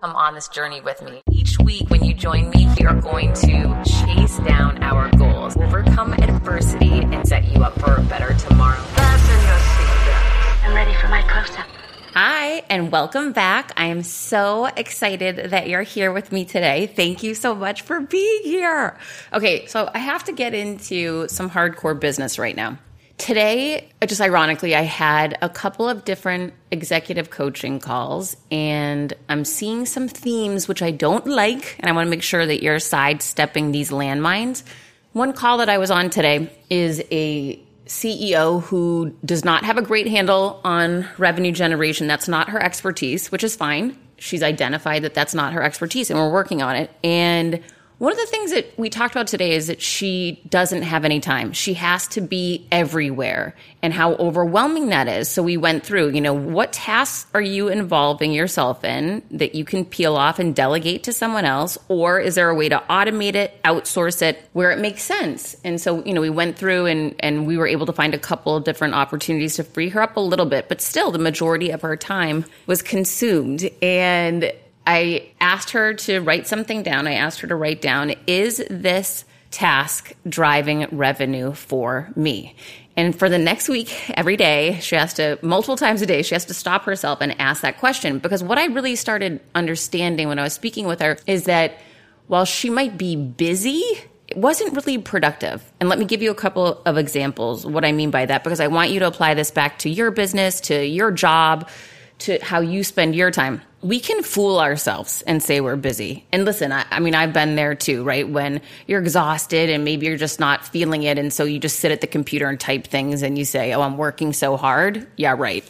Come on this journey with me. Each week, when you join me, we are going to chase down our goals, overcome adversity, and set you up for a better tomorrow. Fasten your seatbelt. I'm ready for my close up. Hi, and welcome back. I am so excited that you're here with me today. Thank you so much for being here. Okay, so I have to get into some hardcore business right now. Today, uh, just ironically, I had a couple of different executive coaching calls, and I'm seeing some themes which I don't like, and I want to make sure that you're sidestepping these landmines. One call that I was on today is a CEO who does not have a great handle on revenue generation. That's not her expertise, which is fine. She's identified that that's not her expertise, and we're working on it. And one of the things that we talked about today is that she doesn't have any time. She has to be everywhere and how overwhelming that is. So we went through, you know, what tasks are you involving yourself in that you can peel off and delegate to someone else? Or is there a way to automate it, outsource it where it makes sense? And so, you know, we went through and, and we were able to find a couple of different opportunities to free her up a little bit, but still the majority of her time was consumed. And I asked her to write something down. I asked her to write down, is this task driving revenue for me? And for the next week, every day, she has to, multiple times a day, she has to stop herself and ask that question. Because what I really started understanding when I was speaking with her is that while she might be busy, it wasn't really productive. And let me give you a couple of examples what I mean by that, because I want you to apply this back to your business, to your job, to how you spend your time. We can fool ourselves and say we're busy. And listen, I, I, mean, I've been there too, right? When you're exhausted and maybe you're just not feeling it. And so you just sit at the computer and type things and you say, oh, I'm working so hard. Yeah, right.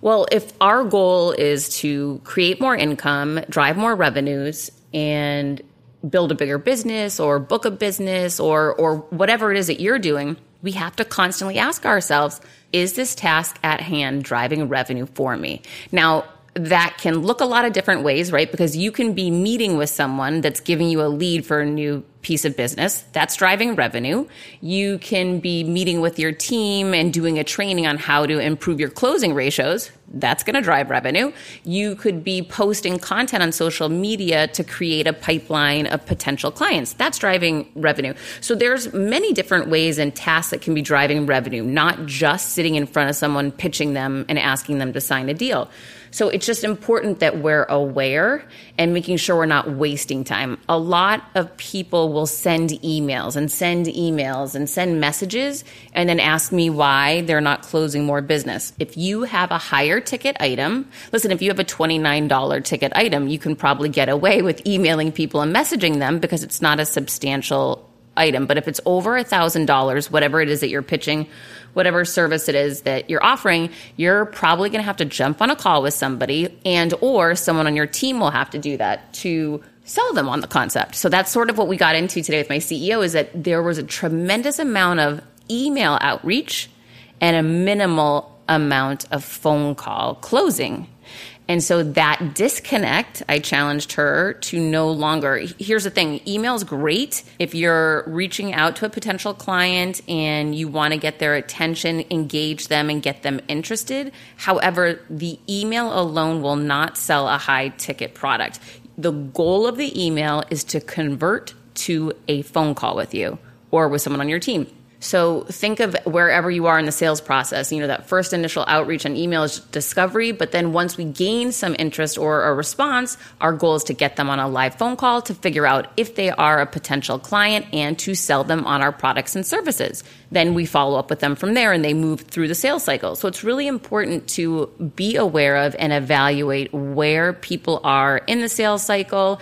Well, if our goal is to create more income, drive more revenues, and build a bigger business or book a business or, or whatever it is that you're doing, we have to constantly ask ourselves, is this task at hand driving revenue for me? Now, that can look a lot of different ways, right? Because you can be meeting with someone that's giving you a lead for a new piece of business. That's driving revenue. You can be meeting with your team and doing a training on how to improve your closing ratios. That's going to drive revenue. You could be posting content on social media to create a pipeline of potential clients. That's driving revenue. So there's many different ways and tasks that can be driving revenue, not just sitting in front of someone pitching them and asking them to sign a deal. So it's just important that we're aware and making sure we're not wasting time. A lot of people will send emails and send emails and send messages and then ask me why they're not closing more business. If you have a higher ticket item, listen, if you have a $29 ticket item, you can probably get away with emailing people and messaging them because it's not a substantial item. But if it's over a $1,000, whatever it is that you're pitching, whatever service it is that you're offering, you're probably going to have to jump on a call with somebody and or someone on your team will have to do that to sell them on the concept. So that's sort of what we got into today with my CEO is that there was a tremendous amount of email outreach and a minimal amount of phone call closing. And so that disconnect, I challenged her to no longer. Here's the thing email is great if you're reaching out to a potential client and you want to get their attention, engage them, and get them interested. However, the email alone will not sell a high ticket product. The goal of the email is to convert to a phone call with you or with someone on your team. So think of wherever you are in the sales process. You know, that first initial outreach and email is discovery, but then once we gain some interest or a response, our goal is to get them on a live phone call to figure out if they are a potential client and to sell them on our products and services. Then we follow up with them from there and they move through the sales cycle. So it's really important to be aware of and evaluate where people are in the sales cycle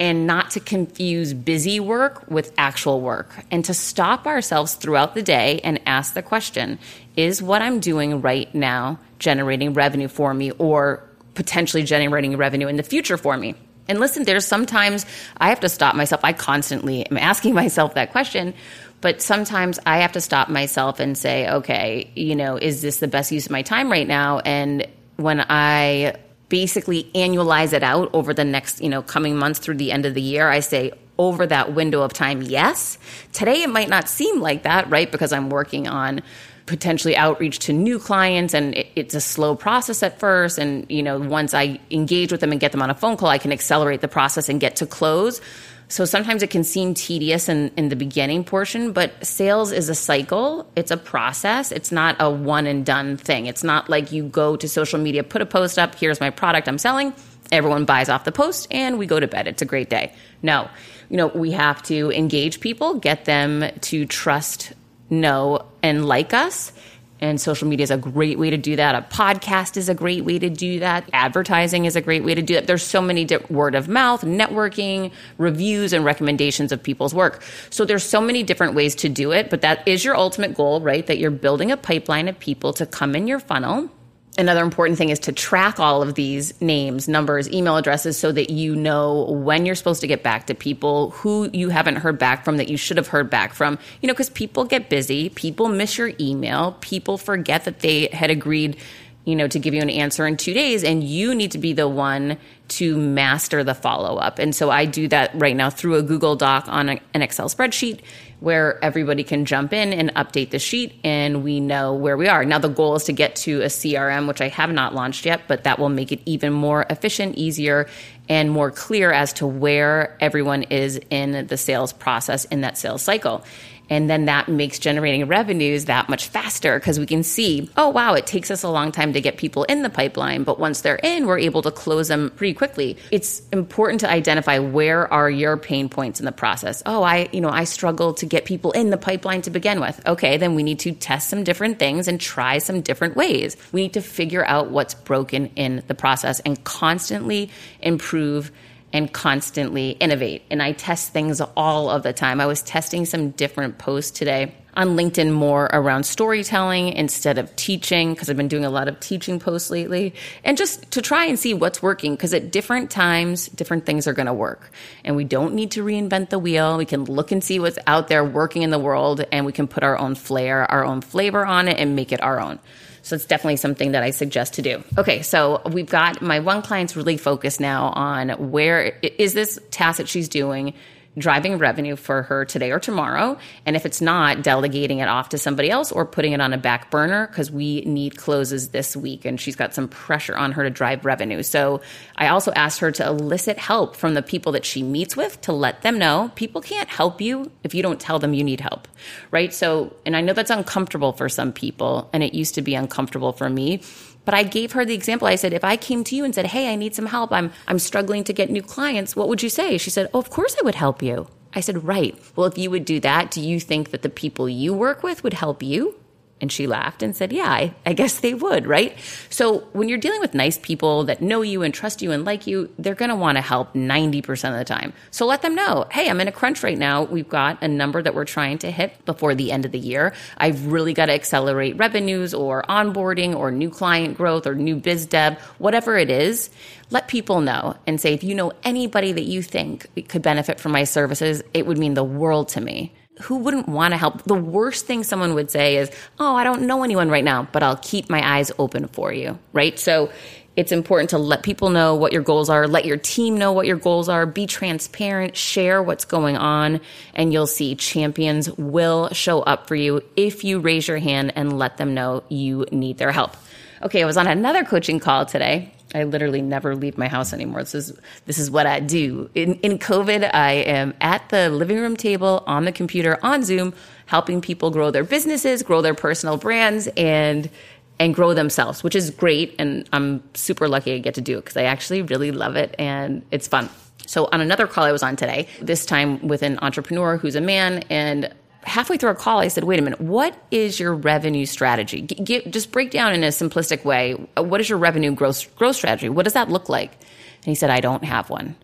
and not to confuse busy work with actual work and to stop ourselves throughout the day and ask the question is what I'm doing right now generating revenue for me or potentially generating revenue in the future for me? And listen, there's sometimes I have to stop myself. I constantly am asking myself that question, but sometimes I have to stop myself and say, okay, you know, is this the best use of my time right now? And when I basically annualize it out over the next, you know, coming months through the end of the year, I say over that window of time, yes. Today it might not seem like that, right? Because I'm working on potentially outreach to new clients and it, it's a slow process at first and you know once i engage with them and get them on a phone call i can accelerate the process and get to close so sometimes it can seem tedious in, in the beginning portion but sales is a cycle. It's a process. It's not a one and done thing. It's not like you go to social media put a post up here's my product i'm selling. Everyone buys off the post and we go to bed. It's a great day. No. You know we have to engage people get them to trust know and like us. And social media is a great way to do that. A podcast is a great way to do that. Advertising is a great way to do that. There's so many di- word of mouth, networking, reviews, and recommendations of people's work. So there's so many different ways to do it, but that is your ultimate goal, right? That you're building a pipeline of people to come in your funnel another important thing is to track all of these names, numbers, email addresses so that you know when you're supposed to get back to people, who you haven't heard back from that you should have heard back from. You know, because people get busy, people miss your email, people forget that they had agreed you know, to give you an answer in two days, and you need to be the one to master the follow up. And so I do that right now through a Google Doc on an Excel spreadsheet where everybody can jump in and update the sheet and we know where we are. Now, the goal is to get to a CRM, which I have not launched yet, but that will make it even more efficient, easier, and more clear as to where everyone is in the sales process in that sales cycle. And then that makes generating revenues that much faster because we can see, oh, wow, it takes us a long time to get people in the pipeline. But once they're in, we're able to close them pretty quickly. It's important to identify where are your pain points in the process. Oh, I, you know, I struggle to get people in the pipeline to begin with. Okay, then we need to test some different things and try some different ways. We need to figure out what's broken in the process and constantly improve and constantly innovate. And I test things all of the time. I was testing some different posts today on LinkedIn more around storytelling instead of teaching because I've been doing a lot of teaching posts lately and just to try and see what's working because at different times different things are going to work and we don't need to reinvent the wheel we can look and see what's out there working in the world and we can put our own flair our own flavor on it and make it our own so it's definitely something that I suggest to do. Okay, so we've got my one client's really focused now on where is this task that she's doing driving revenue for her today or tomorrow. And if it's not, delegating it off to somebody else or putting it on a back burner because we need closes this week and she's got some pressure on her to drive revenue. So I also asked her to elicit help from the people that she meets with to let them know people can't help you if you don't tell them you need help, right? So, and I know that's uncomfortable for some people and it used to be uncomfortable for me but I gave her the example. I said, if I came to you and said, Hey, I need some help. I'm, I'm struggling to get new clients. What would you say? She said, Oh, of course I would help you. I said, Right. Well, if you would do that, do you think that the people you work with would help you? And she laughed and said, Yeah, I, I, guess they would, right? So when you're dealing with nice people that know you and trust you and like you, they're going to want to help 90% of the time. So let them know, Hey, I'm in a crunch right now. We've got a number that we're trying to hit before the end of the year. I've really got to accelerate revenues or onboarding or new client growth or new biz dev, whatever it is. Let people know and say, if you know anybody that you think could benefit from my services, it would mean the world to me who wouldn't want to help? The worst thing someone would say is, Oh, I don't know anyone right now, but I'll keep my eyes open for you. Right. So it's important to let people know what your goals are, let your team know what your goals are, be transparent, share what's going on, and you'll see champions will show up for you if you raise your hand and let them know you need their help. Okay, I was on another coaching call today I literally never leave my house anymore. This is this is what I do. In in COVID, I am at the living room table on the computer on Zoom, helping people grow their businesses, grow their personal brands, and and grow themselves, which is great. And I'm super lucky I get to do it because I actually really love it and it's fun. So on another call I was on today, this time with an entrepreneur who's a man and halfway through our call, I said, wait a minute, what is your revenue strategy? G- just break down in a simplistic way. Uh, what is your revenue growth, growth strategy? What does that look like? And he said, I don't have one.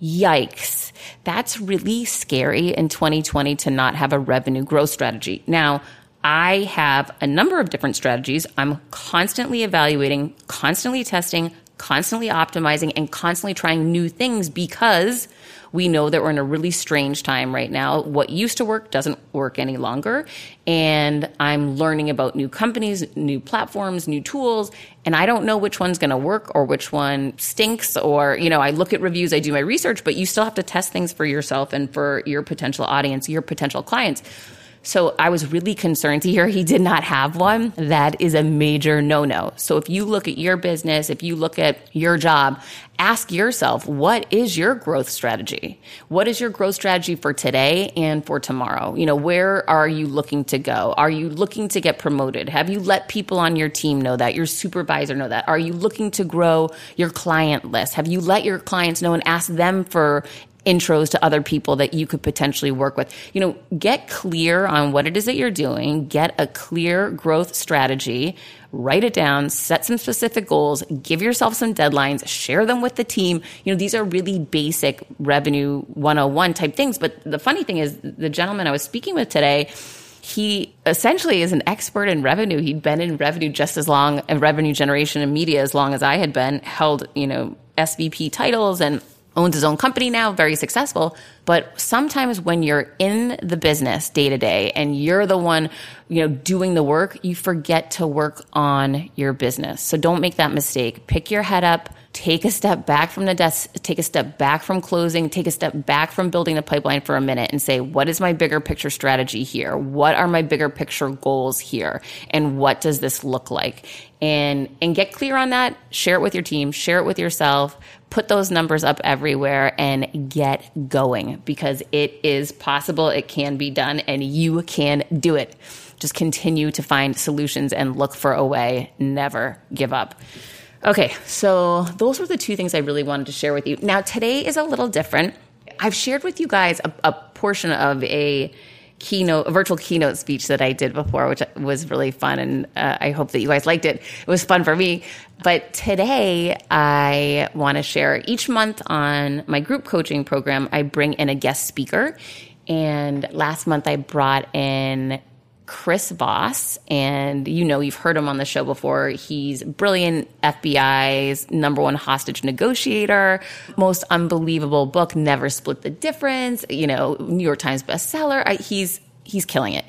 Yikes. That's really scary in 2020 to not have a revenue growth strategy. Now, I have a number of different strategies. I'm constantly evaluating, constantly testing, constantly optimizing, and constantly trying new things because we know that we're in a really strange time right now. What used to work doesn't work any longer. And I'm learning about new companies, new platforms, new tools, and I don't know which one's going to work or which one stinks. Or, you know, I look at reviews, I do my research, but you still have to test things for yourself and for your potential audience, your potential clients. So I was really concerned to hear he did not have one. That is a major no no. So if you look at your business, if you look at your job, ask yourself, what is your growth strategy? What is your growth strategy for today and for tomorrow? You know, where are you looking to go? Are you looking to get promoted? Have you let people on your team know that? Your supervisor know that? Are you looking to grow your client list? Have you let your clients know and ask them for intros to other people that you could potentially work with. You know, get clear on what it is that you're doing, get a clear growth strategy, write it down, set some specific goals, give yourself some deadlines, share them with the team. You know, these are really basic revenue 101 type things. But the funny thing is, the gentleman I was speaking with today, he essentially is an expert in revenue. He'd been in revenue just as long revenue generation and media as long as I had been, held, you know, SVP titles and owns his own company now, very successful. But sometimes when you're in the business day to day and you're the one, you know, doing the work, you forget to work on your business. So don't make that mistake. Pick your head up, take a step back from the desk, take a step back from closing, take a step back from building the pipeline for a minute and say, what is my bigger picture strategy here? What are my bigger picture goals here? And what does this look like? And, and get clear on that. Share it with your team, share it with yourself, put those numbers up everywhere and get going because it is possible. It can be done and you can do it. Just continue to find solutions and look for a way. Never give up. Okay, so those were the two things I really wanted to share with you. Now, today is a little different. I've shared with you guys a, a portion of a keynote, a virtual keynote speech that I did before, which was really fun. And uh, I hope that you guys liked it. It was fun for me. But today I want to share each month on my group coaching program, I bring in a guest speaker. And last month I brought in Chris Voss, and you know, you've heard him on the show before. He's brilliant FBI's number one hostage negotiator, most unbelievable book, Never Split the Difference, you know, New York Times bestseller. He's he's killing it.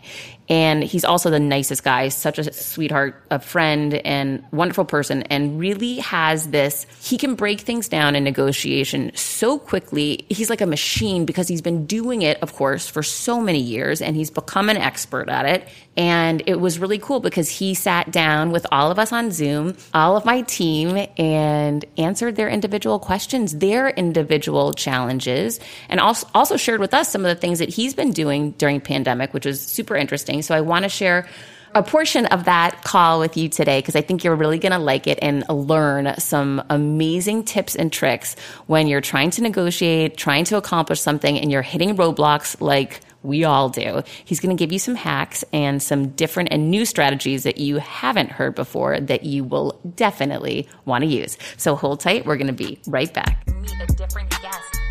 And he's also the nicest guy, such a sweetheart, a friend, and wonderful person, and really has this. He can break things down in negotiation so quickly. He's like a machine because he's been doing it, of course, for so many years, and he's become an expert at it. And it was really cool because he sat down with all of us on Zoom, all of my team, and answered their individual questions, their individual challenges, and also, also shared with us some of the things that he's been doing during pandemic, which was super interesting. So I want to share a portion of that call with you today because I think you're really going to like it and learn some amazing tips and tricks when you're trying to negotiate, trying to accomplish something, and you're hitting roadblocks like we all do. He's going to give you some hacks and some different and new strategies that you haven't heard before that you will definitely want to use. So hold tight. We're going to be right back. Meet a different guest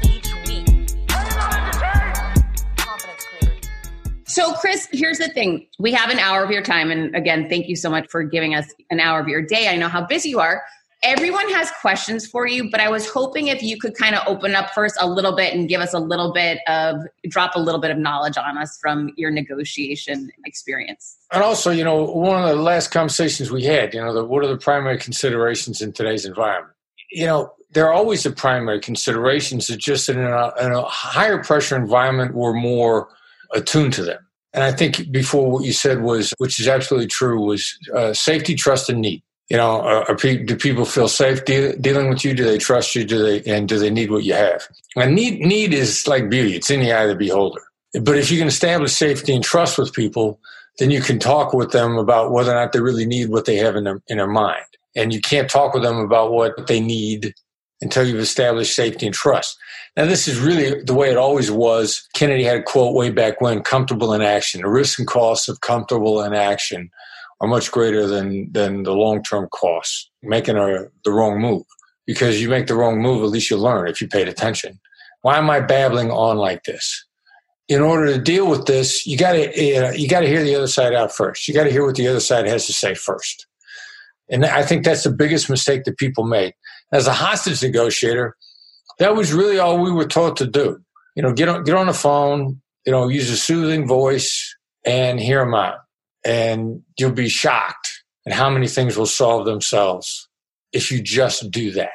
So, Chris, here's the thing. We have an hour of your time. And again, thank you so much for giving us an hour of your day. I know how busy you are. Everyone has questions for you, but I was hoping if you could kind of open up first a little bit and give us a little bit of drop a little bit of knowledge on us from your negotiation experience. And also, you know, one of the last conversations we had, you know, the, what are the primary considerations in today's environment? You know, they're always the primary considerations. It's just in a, in a higher pressure environment, we're more attuned to them. And I think before what you said was, which is absolutely true, was uh, safety, trust, and need. You know, uh, are, pe- do people feel safe de- dealing with you? Do they trust you? Do they and do they need what you have? And need need is like beauty; it's in the eye of the beholder. But if you can establish safety and trust with people, then you can talk with them about whether or not they really need what they have in their in their mind. And you can't talk with them about what they need until you've established safety and trust. Now, this is really the way it always was. Kennedy had a quote way back when comfortable in action. The risks and costs of comfortable in action are much greater than, than the long term costs, making a, the wrong move. Because you make the wrong move, at least you learn if you paid attention. Why am I babbling on like this? In order to deal with this, you got to uh, you got to hear the other side out first. You got to hear what the other side has to say first. And I think that's the biggest mistake that people make. As a hostage negotiator, that was really all we were taught to do. You know, get on, get on the phone, you know, use a soothing voice and hear them out. And you'll be shocked at how many things will solve themselves if you just do that.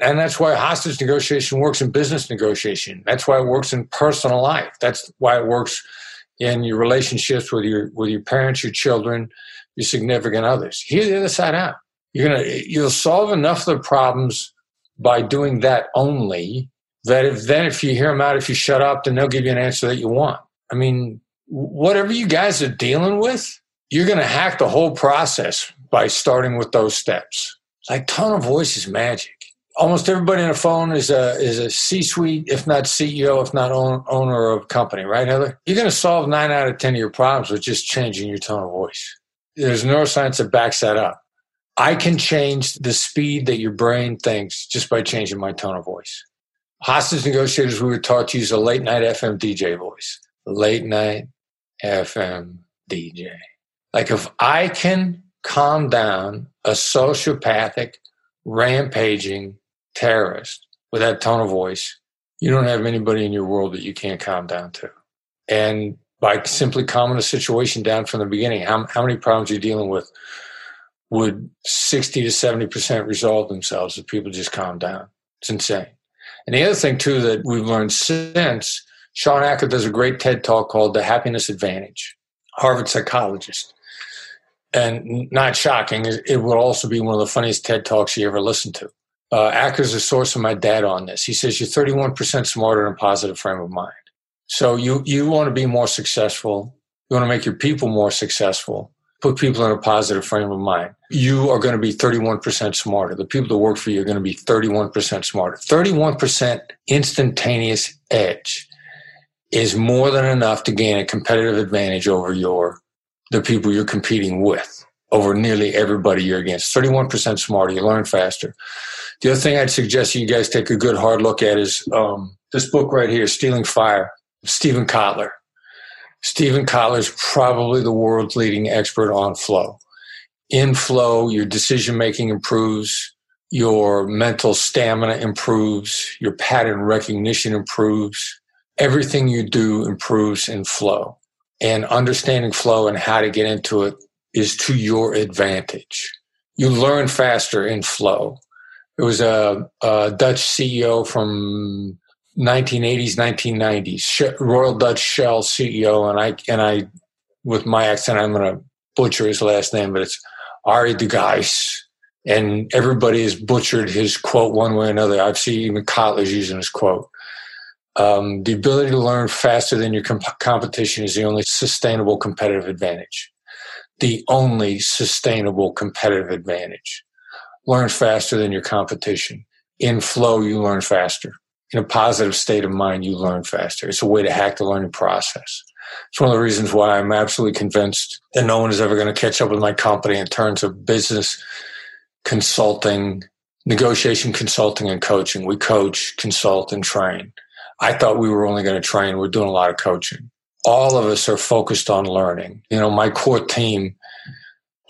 And that's why hostage negotiation works in business negotiation. That's why it works in personal life. That's why it works in your relationships with your with your parents, your children, your significant others. Hear the other side out. You're gonna you'll solve enough of the problems by doing that only. That if then if you hear them out, if you shut up, then they'll give you an answer that you want. I mean, whatever you guys are dealing with, you're going to hack the whole process by starting with those steps. Like tone of voice is magic. Almost everybody on the phone is a is a C-suite, if not CEO, if not own, owner of a company, right, Heather? You're going to solve nine out of ten of your problems with just changing your tone of voice. There's neuroscience that backs that up. I can change the speed that your brain thinks just by changing my tone of voice. Hostage negotiators, we were taught to use a late night FM DJ voice. Late night FM DJ. Like if I can calm down a sociopathic, rampaging terrorist with that tone of voice, you don't have anybody in your world that you can't calm down to. And by simply calming the situation down from the beginning, how, how many problems you're dealing with would 60 to 70% resolve themselves if people just calm down. It's insane. And the other thing, too, that we've learned since, Shawn Achor does a great TED talk called The Happiness Advantage, Harvard psychologist. And not shocking, it will also be one of the funniest TED talks you ever listened to. Uh, Achor's a source of my dad on this. He says you're 31% smarter in a positive frame of mind. So you, you want to be more successful. You want to make your people more successful put people in a positive frame of mind. You are going to be 31% smarter. The people that work for you are going to be 31% smarter. 31% instantaneous edge is more than enough to gain a competitive advantage over your the people you're competing with, over nearly everybody you're against. 31% smarter, you learn faster. The other thing I'd suggest you guys take a good hard look at is um, this book right here, Stealing Fire, Steven Kotler. Steven Kotler is probably the world's leading expert on flow. In flow, your decision making improves, your mental stamina improves, your pattern recognition improves, everything you do improves in flow. And understanding flow and how to get into it is to your advantage. You learn faster in flow. There was a, a Dutch CEO from 1980s, 1990s. Royal Dutch Shell CEO, and I and I, with my accent, I'm going to butcher his last name, but it's Arie de Geus. And everybody has butchered his quote one way or another. I've seen even Kotler's using his quote. Um, the ability to learn faster than your comp- competition is the only sustainable competitive advantage. The only sustainable competitive advantage. Learn faster than your competition. In flow, you learn faster in a positive state of mind, you learn faster. It's a way to hack the learning process. It's one of the reasons why I'm absolutely convinced that no one is ever going to catch up with my company in terms of business consulting, negotiation consulting, and coaching. We coach, consult, and train. I thought we were only going to train. We're doing a lot of coaching. All of us are focused on learning. You know, my core team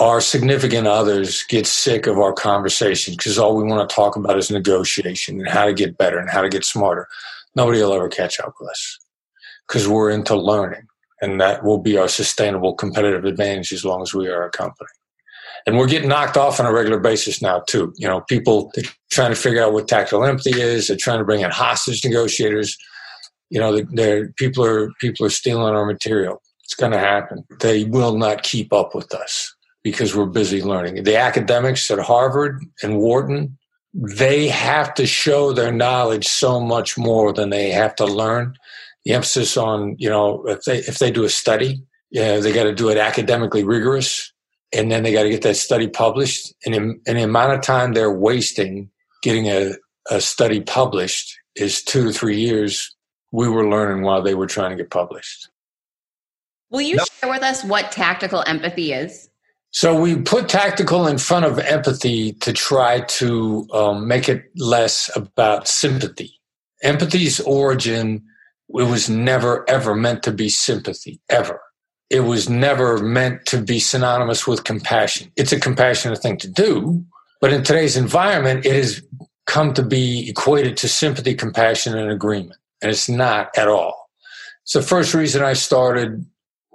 our significant others get sick of our conversations because all we want to talk about is negotiation and how to get better and how to get smarter. Nobody will ever catch up with us because we're into learning and that will be our sustainable competitive advantage as long as we are a company. And we're getting knocked off on a regular basis now too. You know, people they're trying to figure out what tactical empathy is. They're trying to bring in hostage negotiators. You know, they're, people are people are stealing our material. It's going to happen. They will not keep up with us because we're busy learning. The academics at Harvard and Wharton, they have to show their knowledge so much more than they have to learn. The emphasis on, you know, if they if they do a study, yeah, they got to do it academically rigorous, and then they got to get that study published. And, in, and the amount of time they're wasting getting a, a study published is two to three years. We were learning while they were trying to get published. Will you share with us what tactical empathy is? So we put tactical in front of empathy to try to um, make it less about sympathy. Empathy's origin, it was never ever meant to be sympathy, ever. It was never meant to be synonymous with compassion. It's a compassionate thing to do, but in today's environment, it has come to be equated to sympathy, compassion, and agreement. And it's not at all. It's the first reason I started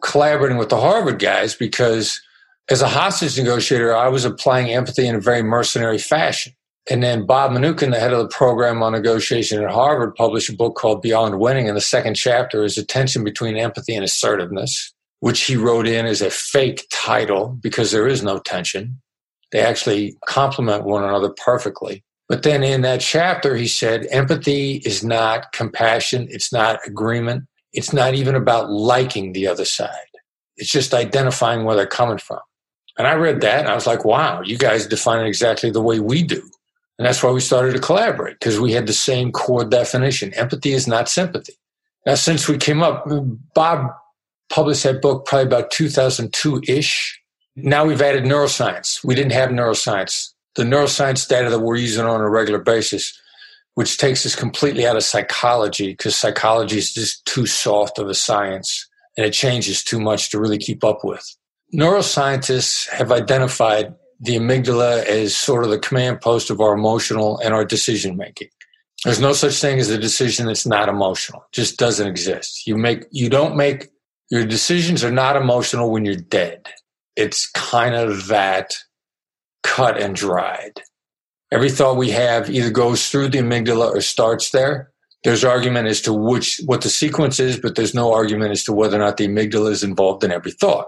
collaborating with the Harvard guys because as a hostage negotiator, I was applying empathy in a very mercenary fashion. And then Bob Mnookin, the head of the program on negotiation at Harvard, published a book called Beyond Winning. And the second chapter is a tension between empathy and assertiveness, which he wrote in as a fake title because there is no tension. They actually complement one another perfectly. But then in that chapter, he said, empathy is not compassion. It's not agreement. It's not even about liking the other side. It's just identifying where they're coming from. And I read that and I was like, wow, you guys define it exactly the way we do. And that's why we started to collaborate because we had the same core definition. Empathy is not sympathy. Now, since we came up, Bob published that book probably about 2002 ish. Now we've added neuroscience. We didn't have neuroscience. The neuroscience data that we're using on a regular basis, which takes us completely out of psychology because psychology is just too soft of a science and it changes too much to really keep up with. Neuroscientists have identified the amygdala as sort of the command post of our emotional and our decision making. There's no such thing as a decision that's not emotional. It just doesn't exist. You make you don't make your decisions are not emotional when you're dead. It's kind of that cut and dried. Every thought we have either goes through the amygdala or starts there. There's argument as to which what the sequence is, but there's no argument as to whether or not the amygdala is involved in every thought.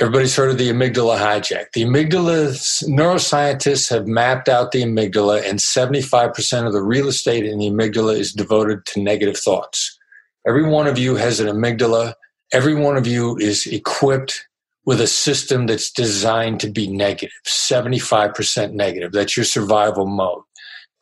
Everybody's heard of the amygdala hijack. The amygdala, neuroscientists have mapped out the amygdala, and 75% of the real estate in the amygdala is devoted to negative thoughts. Every one of you has an amygdala. Every one of you is equipped with a system that's designed to be negative, 75% negative. That's your survival mode.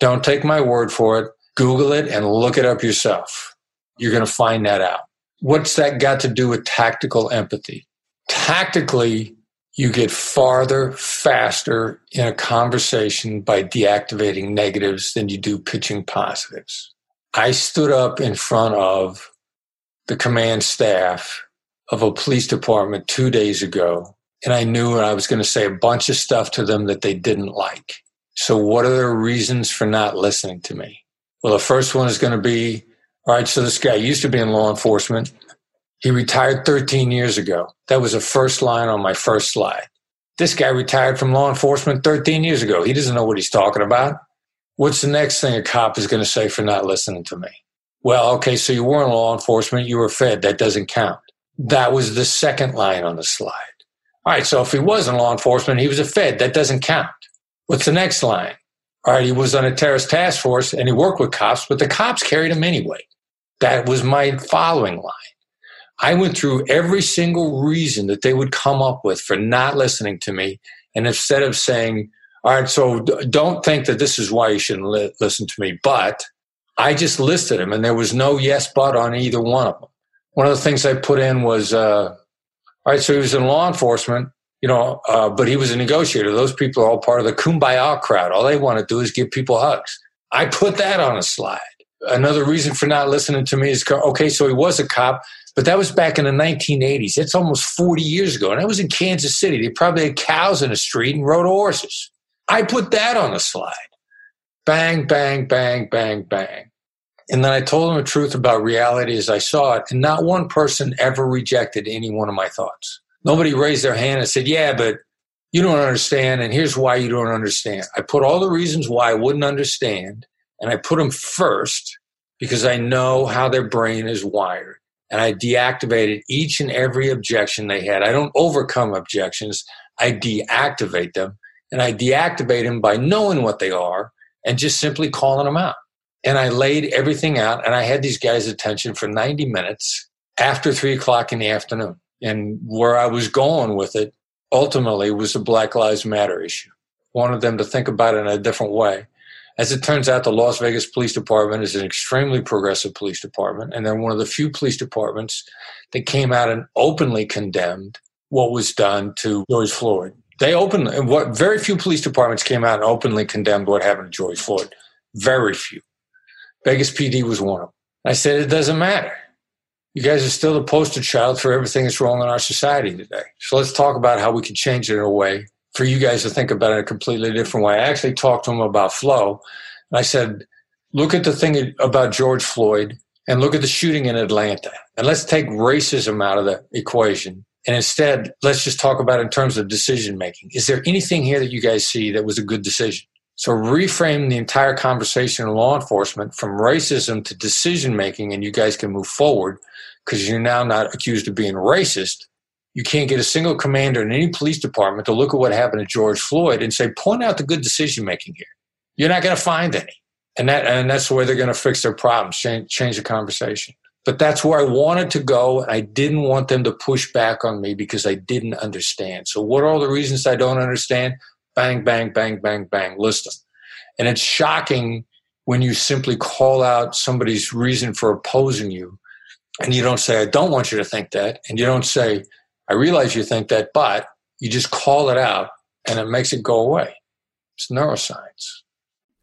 Don't take my word for it. Google it and look it up yourself. You're going to find that out. What's that got to do with tactical empathy? tactically, you get farther, faster in a conversation by deactivating negatives than you do pitching positives. I stood up in front of the command staff of a police department two days ago, and I knew I was going to say a bunch of stuff to them that they didn't like. So, what are their reasons for not listening to me? Well, the first one is going to be all right, so this guy used to be in law enforcement. He retired 13 years ago. That was the first line on my first slide. This guy retired from law enforcement 13 years ago. He doesn't know what he's talking about. What's the next thing a cop is going to say for not listening to me? Well, okay, so you were in law enforcement, you were fed. That doesn't count. That was the second line on the slide. All right, so if he was in law enforcement, he was a fed. That doesn't count. What's the next line? All right, he was on a terrorist task force and he worked with cops, but the cops carried him anyway. That was my following line. I went through every single reason that they would come up with for not listening to me. And instead of saying, all right, so don't think that this is why you shouldn't li- listen to me, but I just listed them and there was no yes, but on either one of them. One of the things I put in was, uh, all right, so he was in law enforcement, you know, uh, but he was a negotiator. Those people are all part of the kumbaya crowd. All they want to do is give people hugs. I put that on a slide. Another reason for not listening to me is okay, so he was a cop, but that was back in the 1980s. It's almost 40 years ago. And I was in Kansas City. They probably had cows in the street and rode horses. I put that on a slide. Bang, bang, bang, bang, bang. And then I told them the truth about reality as I saw it. And not one person ever rejected any one of my thoughts. Nobody raised their hand and said, Yeah, but you don't understand. And here's why you don't understand. I put all the reasons why I wouldn't understand, and I put them first because I know how their brain is wired and I deactivated each and every objection they had. I don't overcome objections, I deactivate them. And I deactivate them by knowing what they are and just simply calling them out. And I laid everything out and I had these guys' attention for 90 minutes after three o'clock in the afternoon. And where I was going with it ultimately was the Black Lives Matter issue. Wanted them to think about it in a different way. As it turns out, the Las Vegas Police Department is an extremely progressive police department, and they're one of the few police departments that came out and openly condemned what was done to George Floyd. They openly, what very few police departments came out and openly condemned what happened to George Floyd. Very few. Vegas PD was one of them. I said, it doesn't matter. You guys are still the poster child for everything that's wrong in our society today. So let's talk about how we can change it in a way for you guys to think about it a completely different way. I actually talked to him about flow. And I said, look at the thing about George Floyd and look at the shooting in Atlanta. And let's take racism out of the equation. And instead, let's just talk about in terms of decision making. Is there anything here that you guys see that was a good decision? So reframe the entire conversation in law enforcement from racism to decision making, and you guys can move forward because you're now not accused of being racist. You can't get a single commander in any police department to look at what happened to George Floyd and say, point out the good decision making here. You're not going to find any. And that and that's the way they're going to fix their problems, change, change the conversation. But that's where I wanted to go. I didn't want them to push back on me because I didn't understand. So what are all the reasons I don't understand? Bang, bang, bang, bang, bang, list them. And it's shocking when you simply call out somebody's reason for opposing you and you don't say, I don't want you to think that. And you don't say, I realize you think that, but you just call it out and it makes it go away. It's neuroscience.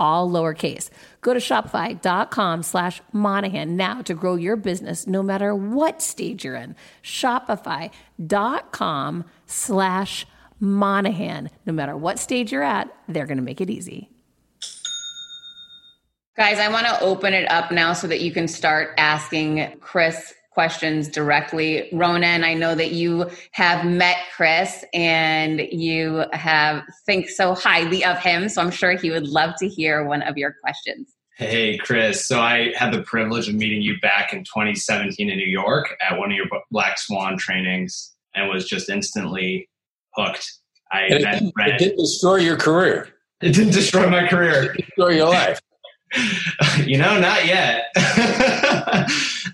all lowercase. Go to shopify.com slash Monahan now to grow your business no matter what stage you're in. Shopify.com slash Monahan. No matter what stage you're at, they're going to make it easy. Guys, I want to open it up now so that you can start asking Chris questions directly. Ronan, I know that you have met Chris and you have think so highly of him, so I'm sure he would love to hear one of your questions. Hey, Chris. So I had the privilege of meeting you back in 2017 in New York at one of your Black Swan trainings. and was just instantly hooked. I it, then read, it didn't destroy your career. It didn't destroy my career. It destroy your life. you know, not yet.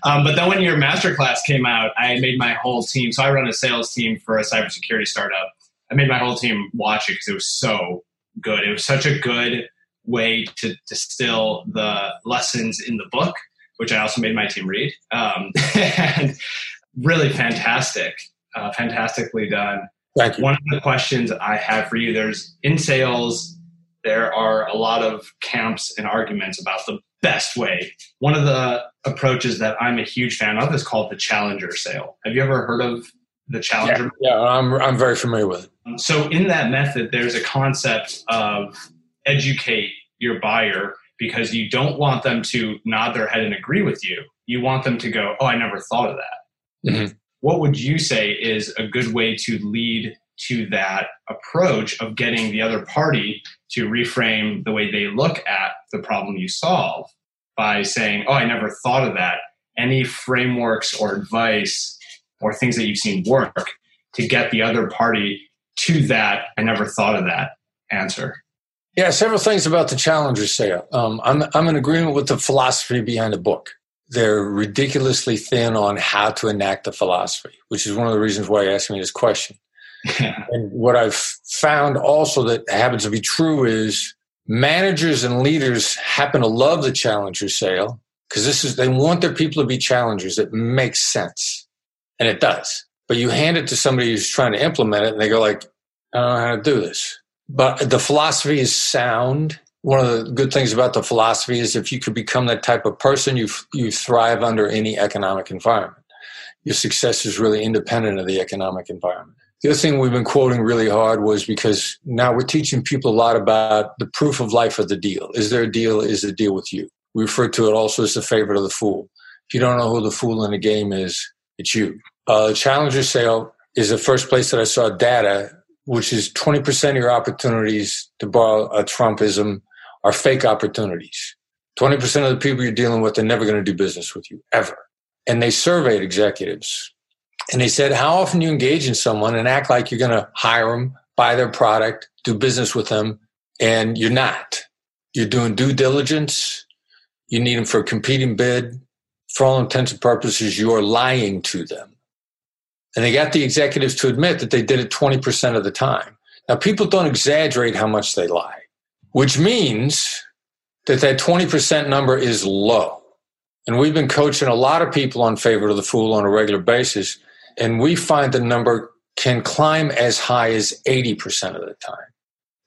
um, but then when your masterclass came out, I made my whole team. So I run a sales team for a cybersecurity startup. I made my whole team watch it because it was so good. It was such a good way to distill the lessons in the book, which I also made my team read. Um, and really fantastic, uh, fantastically done. Thank you. One of the questions I have for you there's in sales, there are a lot of camps and arguments about the best way. One of the approaches that I'm a huge fan of is called the challenger sale. Have you ever heard of the challenger? Yeah, yeah I'm, I'm very familiar with it. So, in that method, there's a concept of educate your buyer because you don't want them to nod their head and agree with you. You want them to go, Oh, I never thought of that. Mm-hmm. What would you say is a good way to lead to that approach of getting the other party to reframe the way they look at the problem you solve by saying, Oh, I never thought of that. Any frameworks or advice or things that you've seen work to get the other party to that, I never thought of that answer? Yeah, several things about the challenger sale. Um, I'm, I'm in agreement with the philosophy behind the book. They're ridiculously thin on how to enact the philosophy, which is one of the reasons why you asked me this question. And what I've found also that happens to be true is managers and leaders happen to love the challenger sale because this is they want their people to be challengers. It makes sense, and it does. But you hand it to somebody who's trying to implement it, and they go like, "I don't know how to do this." But the philosophy is sound. One of the good things about the philosophy is if you could become that type of person, you you thrive under any economic environment. Your success is really independent of the economic environment. The other thing we've been quoting really hard was because now we're teaching people a lot about the proof of life of the deal. Is there a deal? Is the deal with you? We refer to it also as the favorite of the fool. If you don't know who the fool in the game is, it's you. Uh, Challenger sale is the first place that I saw data, which is 20% of your opportunities, to borrow a Trumpism, are fake opportunities. 20% of the people you're dealing with are never going to do business with you, ever. And they surveyed executives and they said, How often you engage in someone and act like you're going to hire them, buy their product, do business with them, and you're not? You're doing due diligence. You need them for a competing bid. For all intents and purposes, you're lying to them. And they got the executives to admit that they did it 20% of the time. Now, people don't exaggerate how much they lie, which means that that 20% number is low. And we've been coaching a lot of people on Favorite of the Fool on a regular basis and we find the number can climb as high as 80% of the time.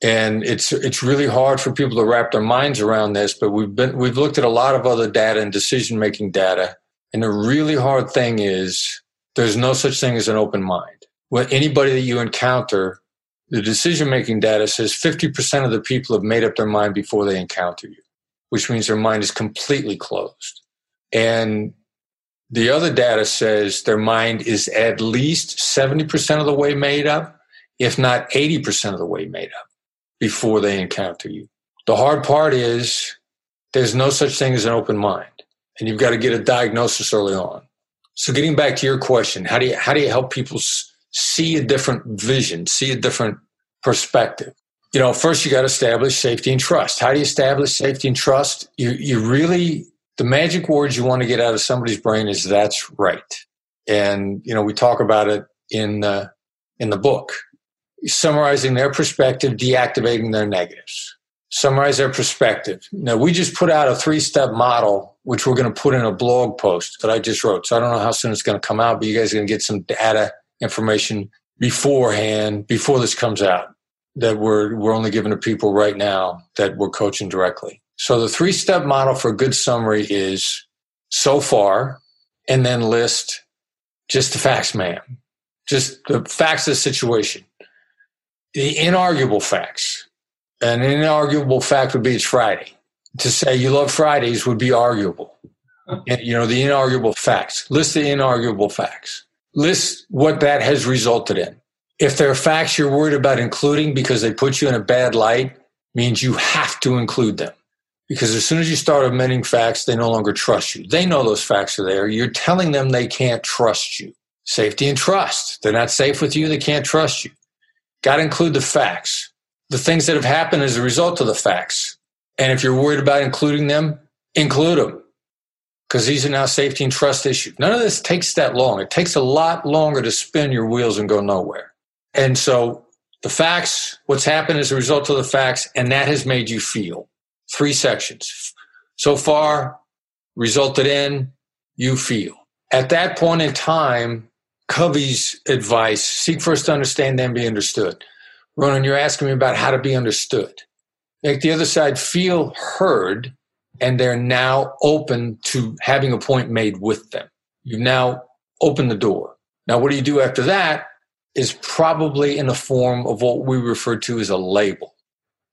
And it's it's really hard for people to wrap their minds around this, but we've been we've looked at a lot of other data and decision making data. And the really hard thing is there's no such thing as an open mind. When anybody that you encounter, the decision making data says 50% of the people have made up their mind before they encounter you, which means their mind is completely closed. And the other data says their mind is at least 70% of the way made up, if not 80% of the way made up before they encounter you. The hard part is there's no such thing as an open mind, and you've got to get a diagnosis early on. So, getting back to your question, how do you, how do you help people see a different vision, see a different perspective? You know, first you got to establish safety and trust. How do you establish safety and trust? You, you really the magic words you want to get out of somebody's brain is that's right. And, you know, we talk about it in, uh, in the book, summarizing their perspective, deactivating their negatives. Summarize their perspective. Now, we just put out a three step model, which we're going to put in a blog post that I just wrote. So I don't know how soon it's going to come out, but you guys are going to get some data information beforehand, before this comes out, that we're, we're only giving to people right now that we're coaching directly. So the three step model for a good summary is so far, and then list just the facts, ma'am. Just the facts of the situation. The inarguable facts. An inarguable fact would be it's Friday. To say you love Fridays would be arguable. And, you know, the inarguable facts. List the inarguable facts. List what that has resulted in. If there are facts you're worried about including because they put you in a bad light, means you have to include them because as soon as you start omitting facts, they no longer trust you. They know those facts are there. You're telling them they can't trust you. Safety and trust. They're not safe with you, they can't trust you. Got to include the facts, the things that have happened as a result of the facts. And if you're worried about including them, include them because these are now safety and trust issues. None of this takes that long. It takes a lot longer to spin your wheels and go nowhere. And so the facts, what's happened as a result of the facts, and that has made you feel. Three sections. So far, resulted in you feel. At that point in time, Covey's advice seek first to understand, then be understood. Ronan, you're asking me about how to be understood. Make the other side feel heard, and they're now open to having a point made with them. You've now opened the door. Now, what do you do after that? Is probably in the form of what we refer to as a label.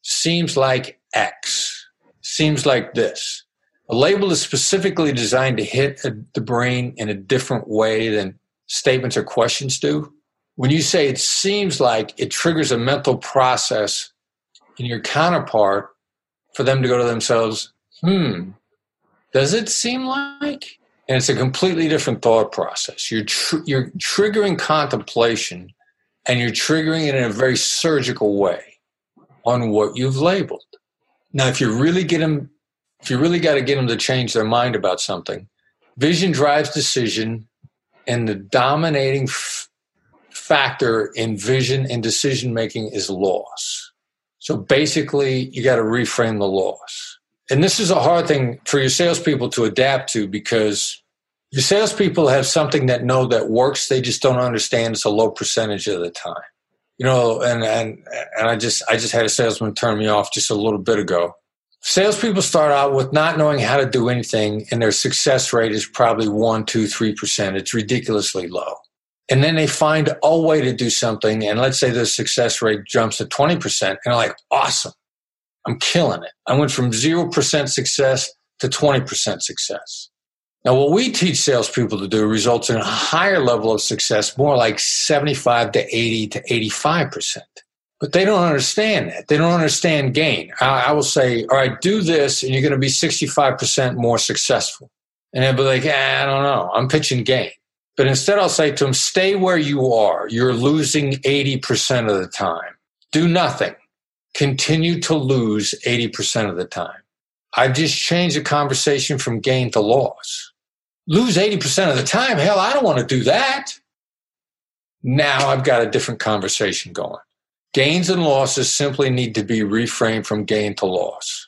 Seems like X. Seems like this. A label is specifically designed to hit a, the brain in a different way than statements or questions do. When you say it seems like, it triggers a mental process in your counterpart for them to go to themselves, hmm, does it seem like? And it's a completely different thought process. You're, tr- you're triggering contemplation and you're triggering it in a very surgical way on what you've labeled. Now, if you really get them if you really got to get them to change their mind about something, vision drives decision, and the dominating f- factor in vision and decision making is loss. So basically, you got to reframe the loss. And this is a hard thing for your salespeople to adapt to because your salespeople have something that know that works. They just don't understand it's a low percentage of the time. You know, and and and I just I just had a salesman turn me off just a little bit ago salespeople start out with not knowing how to do anything, and their success rate is probably one, two, three percent. It's ridiculously low. And then they find a way to do something, and let's say the success rate jumps to 20%, and they're like, awesome, I'm killing it. I went from 0% success to 20% success. Now, what we teach salespeople to do results in a higher level of success, more like 75 to 80 to 85%. But they don't understand that. They don't understand gain. I, I will say, all right, do this and you're going to be 65% more successful. And they'll be like, eh, I don't know. I'm pitching gain. But instead, I'll say to them, stay where you are. You're losing 80% of the time. Do nothing. Continue to lose 80% of the time. I've just changed the conversation from gain to loss. Lose 80% of the time? Hell, I don't want to do that. Now I've got a different conversation going. Gains and losses simply need to be reframed from gain to loss.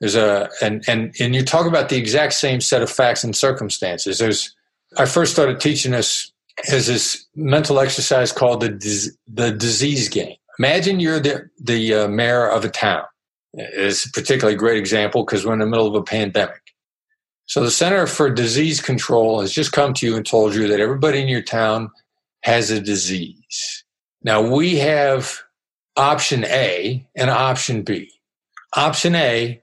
There's a and and and you talk about the exact same set of facts and circumstances. There's I first started teaching this as this mental exercise called the the disease game. Imagine you're the the uh, mayor of a town. It's a particularly great example because we're in the middle of a pandemic. So the Center for Disease Control has just come to you and told you that everybody in your town has a disease. Now we have option A and option B. Option A,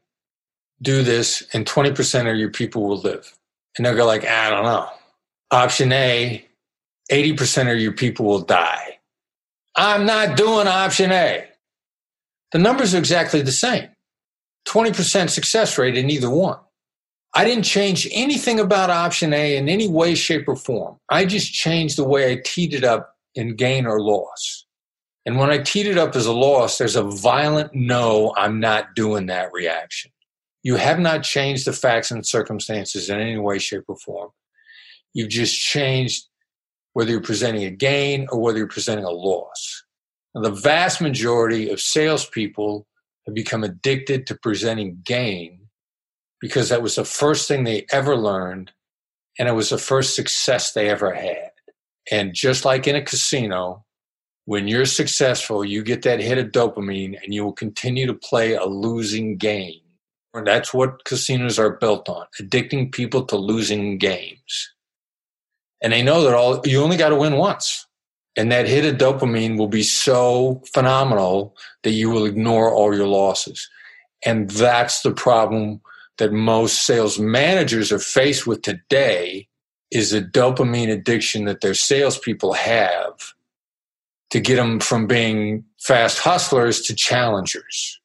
do this and 20% of your people will live. And they'll go like, I don't know. Option A, 80% of your people will die. I'm not doing option A. The numbers are exactly the same. 20% success rate in either one. I didn't change anything about option A in any way, shape, or form. I just changed the way I teed it up in gain or loss. And when I teed it up as a loss, there's a violent no, I'm not doing that reaction. You have not changed the facts and circumstances in any way, shape, or form. You've just changed whether you're presenting a gain or whether you're presenting a loss. Now, the vast majority of salespeople have become addicted to presenting gain because that was the first thing they ever learned and it was the first success they ever had. And just like in a casino, when you're successful, you get that hit of dopamine and you will continue to play a losing game. And that's what casinos are built on, addicting people to losing games. And they know that all you only got to win once. And that hit of dopamine will be so phenomenal that you will ignore all your losses. And that's the problem that most sales managers are faced with today is the dopamine addiction that their salespeople have to get them from being fast hustlers to challengers.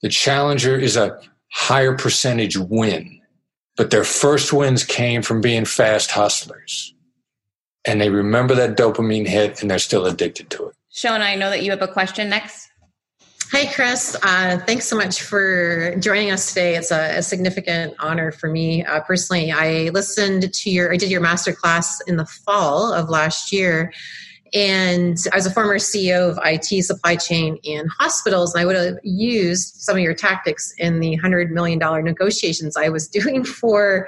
The challenger is a higher percentage win, but their first wins came from being fast hustlers. and they remember that dopamine hit and they're still addicted to it. Sean, I know that you have a question next. Hi, Chris. Uh, thanks so much for joining us today. It's a, a significant honor for me uh, personally. I listened to your, I did your master class in the fall of last year. And I was a former CEO of IT supply chain in hospitals, and I would have used some of your tactics in the $100 million negotiations I was doing for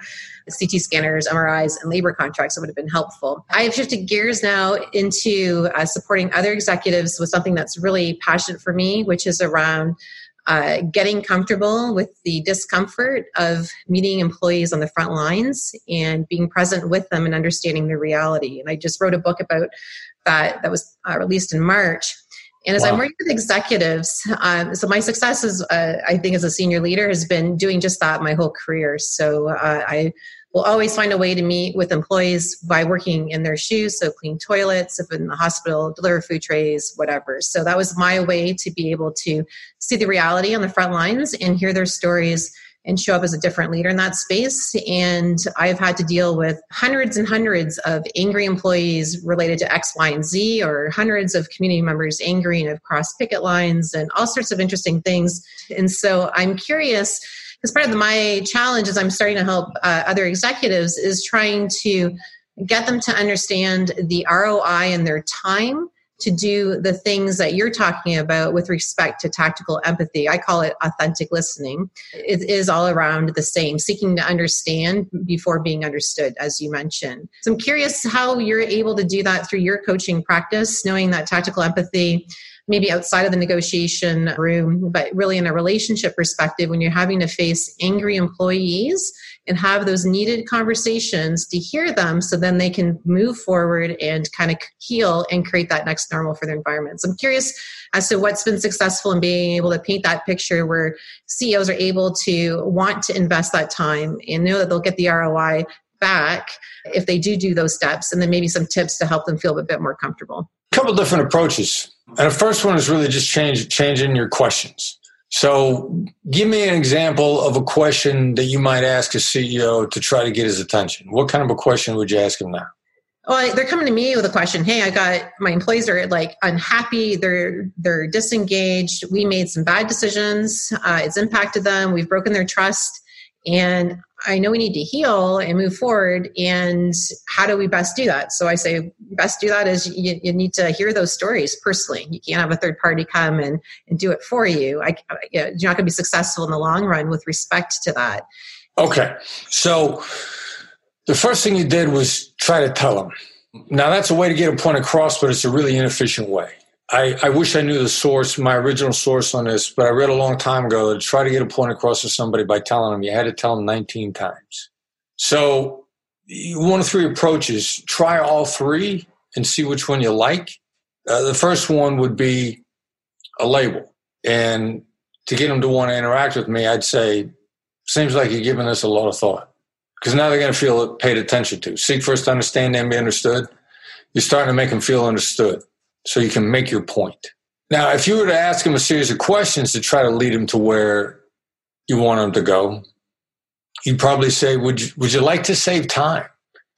CT scanners, MRIs, and labor contracts that would have been helpful. I have shifted gears now into uh, supporting other executives with something that's really passionate for me, which is around uh, getting comfortable with the discomfort of meeting employees on the front lines and being present with them and understanding their reality. And I just wrote a book about that that was uh, released in March. And as wow. I'm working with executives, um, so my success is, uh, I think, as a senior leader, has been doing just that my whole career. So uh, I will always find a way to meet with employees by working in their shoes. So clean toilets, if in the hospital, deliver food trays, whatever. So that was my way to be able to see the reality on the front lines and hear their stories and show up as a different leader in that space. And I've had to deal with hundreds and hundreds of angry employees related to X, Y, and Z, or hundreds of community members angry and have crossed picket lines and all sorts of interesting things. And so I'm curious, because part of my challenge as I'm starting to help uh, other executives is trying to get them to understand the ROI in their time to do the things that you're talking about with respect to tactical empathy. I call it authentic listening. It is all around the same, seeking to understand before being understood, as you mentioned. So I'm curious how you're able to do that through your coaching practice, knowing that tactical empathy maybe outside of the negotiation room, but really in a relationship perspective, when you're having to face angry employees and have those needed conversations to hear them so then they can move forward and kind of heal and create that next normal for their environments. I'm curious as to what's been successful in being able to paint that picture where CEOs are able to want to invest that time and know that they'll get the ROI back if they do do those steps and then maybe some tips to help them feel a bit more comfortable a couple different approaches and the first one is really just change, changing your questions. So, give me an example of a question that you might ask a CEO to try to get his attention. What kind of a question would you ask him now? Well, they're coming to me with a question. Hey, I got my employees are like unhappy. They're they're disengaged. We made some bad decisions. Uh, it's impacted them. We've broken their trust. And I know we need to heal and move forward. And how do we best do that? So I say, best do that is you, you need to hear those stories personally. You can't have a third party come and, and do it for you. I, you're not going to be successful in the long run with respect to that. Okay. So the first thing you did was try to tell them. Now, that's a way to get a point across, but it's a really inefficient way. I, I, wish I knew the source, my original source on this, but I read a long time ago to try to get a point across to somebody by telling them, you had to tell them 19 times. So, one of three approaches try all three and see which one you like. Uh, the first one would be a label. And to get them to want to interact with me, I'd say, seems like you're giving this a lot of thought. Because now they're going to feel paid attention to. Seek first to understand and be understood. You're starting to make them feel understood so you can make your point. Now, if you were to ask him a series of questions to try to lead him to where you want him to go, you'd probably say, Would you, would you like to save time?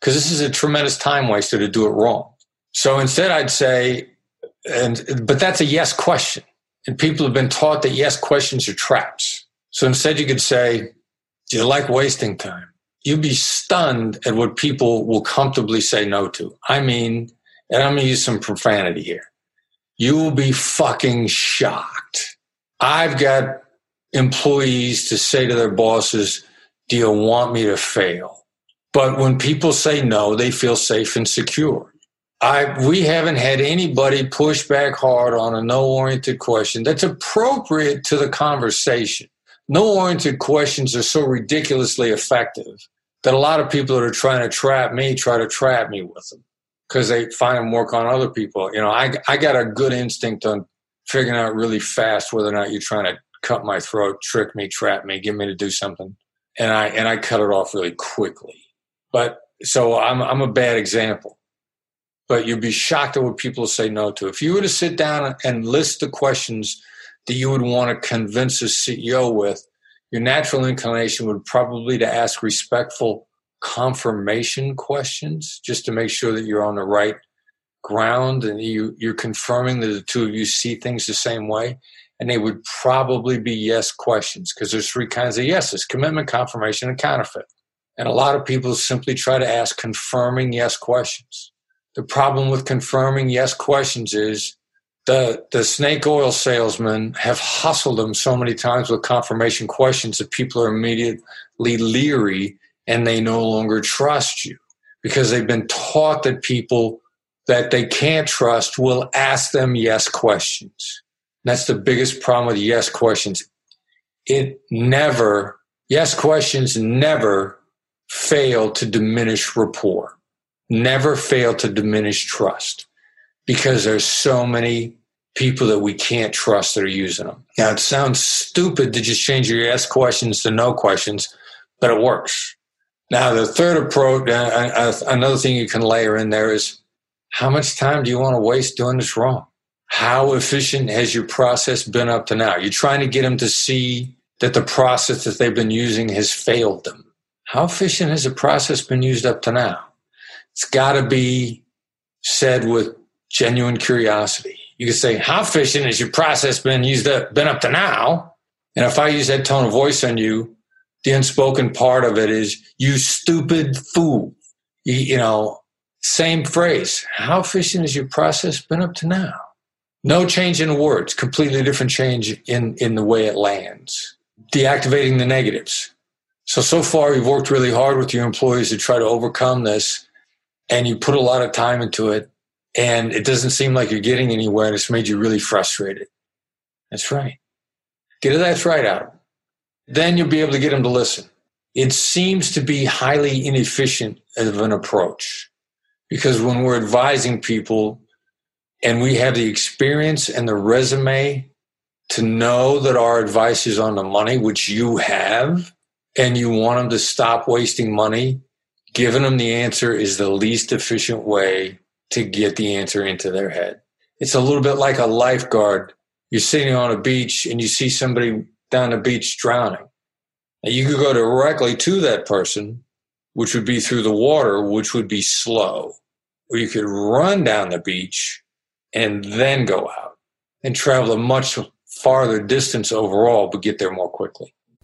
Because this is a tremendous time waster to do it wrong. So instead, I'd say, and but that's a yes question. And people have been taught that yes questions are traps. So instead, you could say, Do you like wasting time? You'd be stunned at what people will comfortably say no to. I mean, and I'm going to use some profanity here. You will be fucking shocked. I've got employees to say to their bosses, Do you want me to fail? But when people say no, they feel safe and secure. I, we haven't had anybody push back hard on a no oriented question that's appropriate to the conversation. No oriented questions are so ridiculously effective that a lot of people that are trying to trap me try to trap me with them because they find them work on other people. You know, I, I got a good instinct on figuring out really fast whether or not you're trying to cut my throat, trick me, trap me, get me to do something. And I, and I cut it off really quickly. But so I'm, I'm a bad example. But you'd be shocked at what people say no to. If you were to sit down and list the questions that you would want to convince a CEO with, your natural inclination would probably to ask respectful confirmation questions just to make sure that you're on the right ground and you, you're confirming that the two of you see things the same way. And they would probably be yes questions because there's three kinds of yeses commitment, confirmation, and counterfeit. And a lot of people simply try to ask confirming yes questions. The problem with confirming yes questions is the, the snake oil salesmen have hustled them so many times with confirmation questions that people are immediately leery and they no longer trust you because they've been taught that people that they can't trust will ask them yes questions. That's the biggest problem with yes questions. It never, yes questions never fail to diminish rapport, never fail to diminish trust because there's so many people that we can't trust that are using them. Now, it sounds stupid to just change your yes questions to no questions, but it works. Now, the third approach, uh, another thing you can layer in there is how much time do you want to waste doing this wrong? How efficient has your process been up to now? You're trying to get them to see that the process that they've been using has failed them. How efficient has the process been used up to now? It's got to be said with genuine curiosity. You can say, How efficient has your process been used up, been up to now? And if I use that tone of voice on you, the unspoken part of it is, You stupid fool. You, you know, same phrase. How efficient has your process been up to now? No change in words, completely different change in, in the way it lands. Deactivating the negatives. So, so far, you've worked really hard with your employees to try to overcome this, and you put a lot of time into it, and it doesn't seem like you're getting anywhere, and it's made you really frustrated. That's right. Get a that's right out. Then you'll be able to get them to listen. It seems to be highly inefficient of an approach because when we're advising people and we have the experience and the resume to know that our advice is on the money, which you have, and you want them to stop wasting money, giving them the answer is the least efficient way to get the answer into their head. It's a little bit like a lifeguard. You're sitting on a beach and you see somebody down the beach drowning. Now you could go directly to that person, which would be through the water, which would be slow. Or you could run down the beach and then go out and travel a much farther distance overall, but get there more quickly.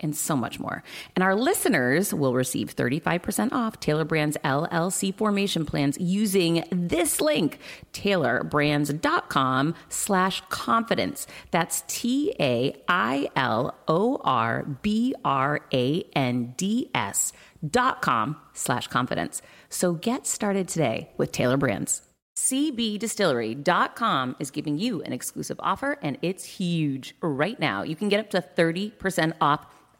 and so much more. And our listeners will receive 35% off Tailor Brands LLC formation plans using this link, tailorbrands.com slash confidence. That's T-A-I-L-O-R-B-R-A-N-D-S dot com slash confidence. So get started today with Tailor Brands. CBDistillery.com is giving you an exclusive offer and it's huge. Right now, you can get up to 30% off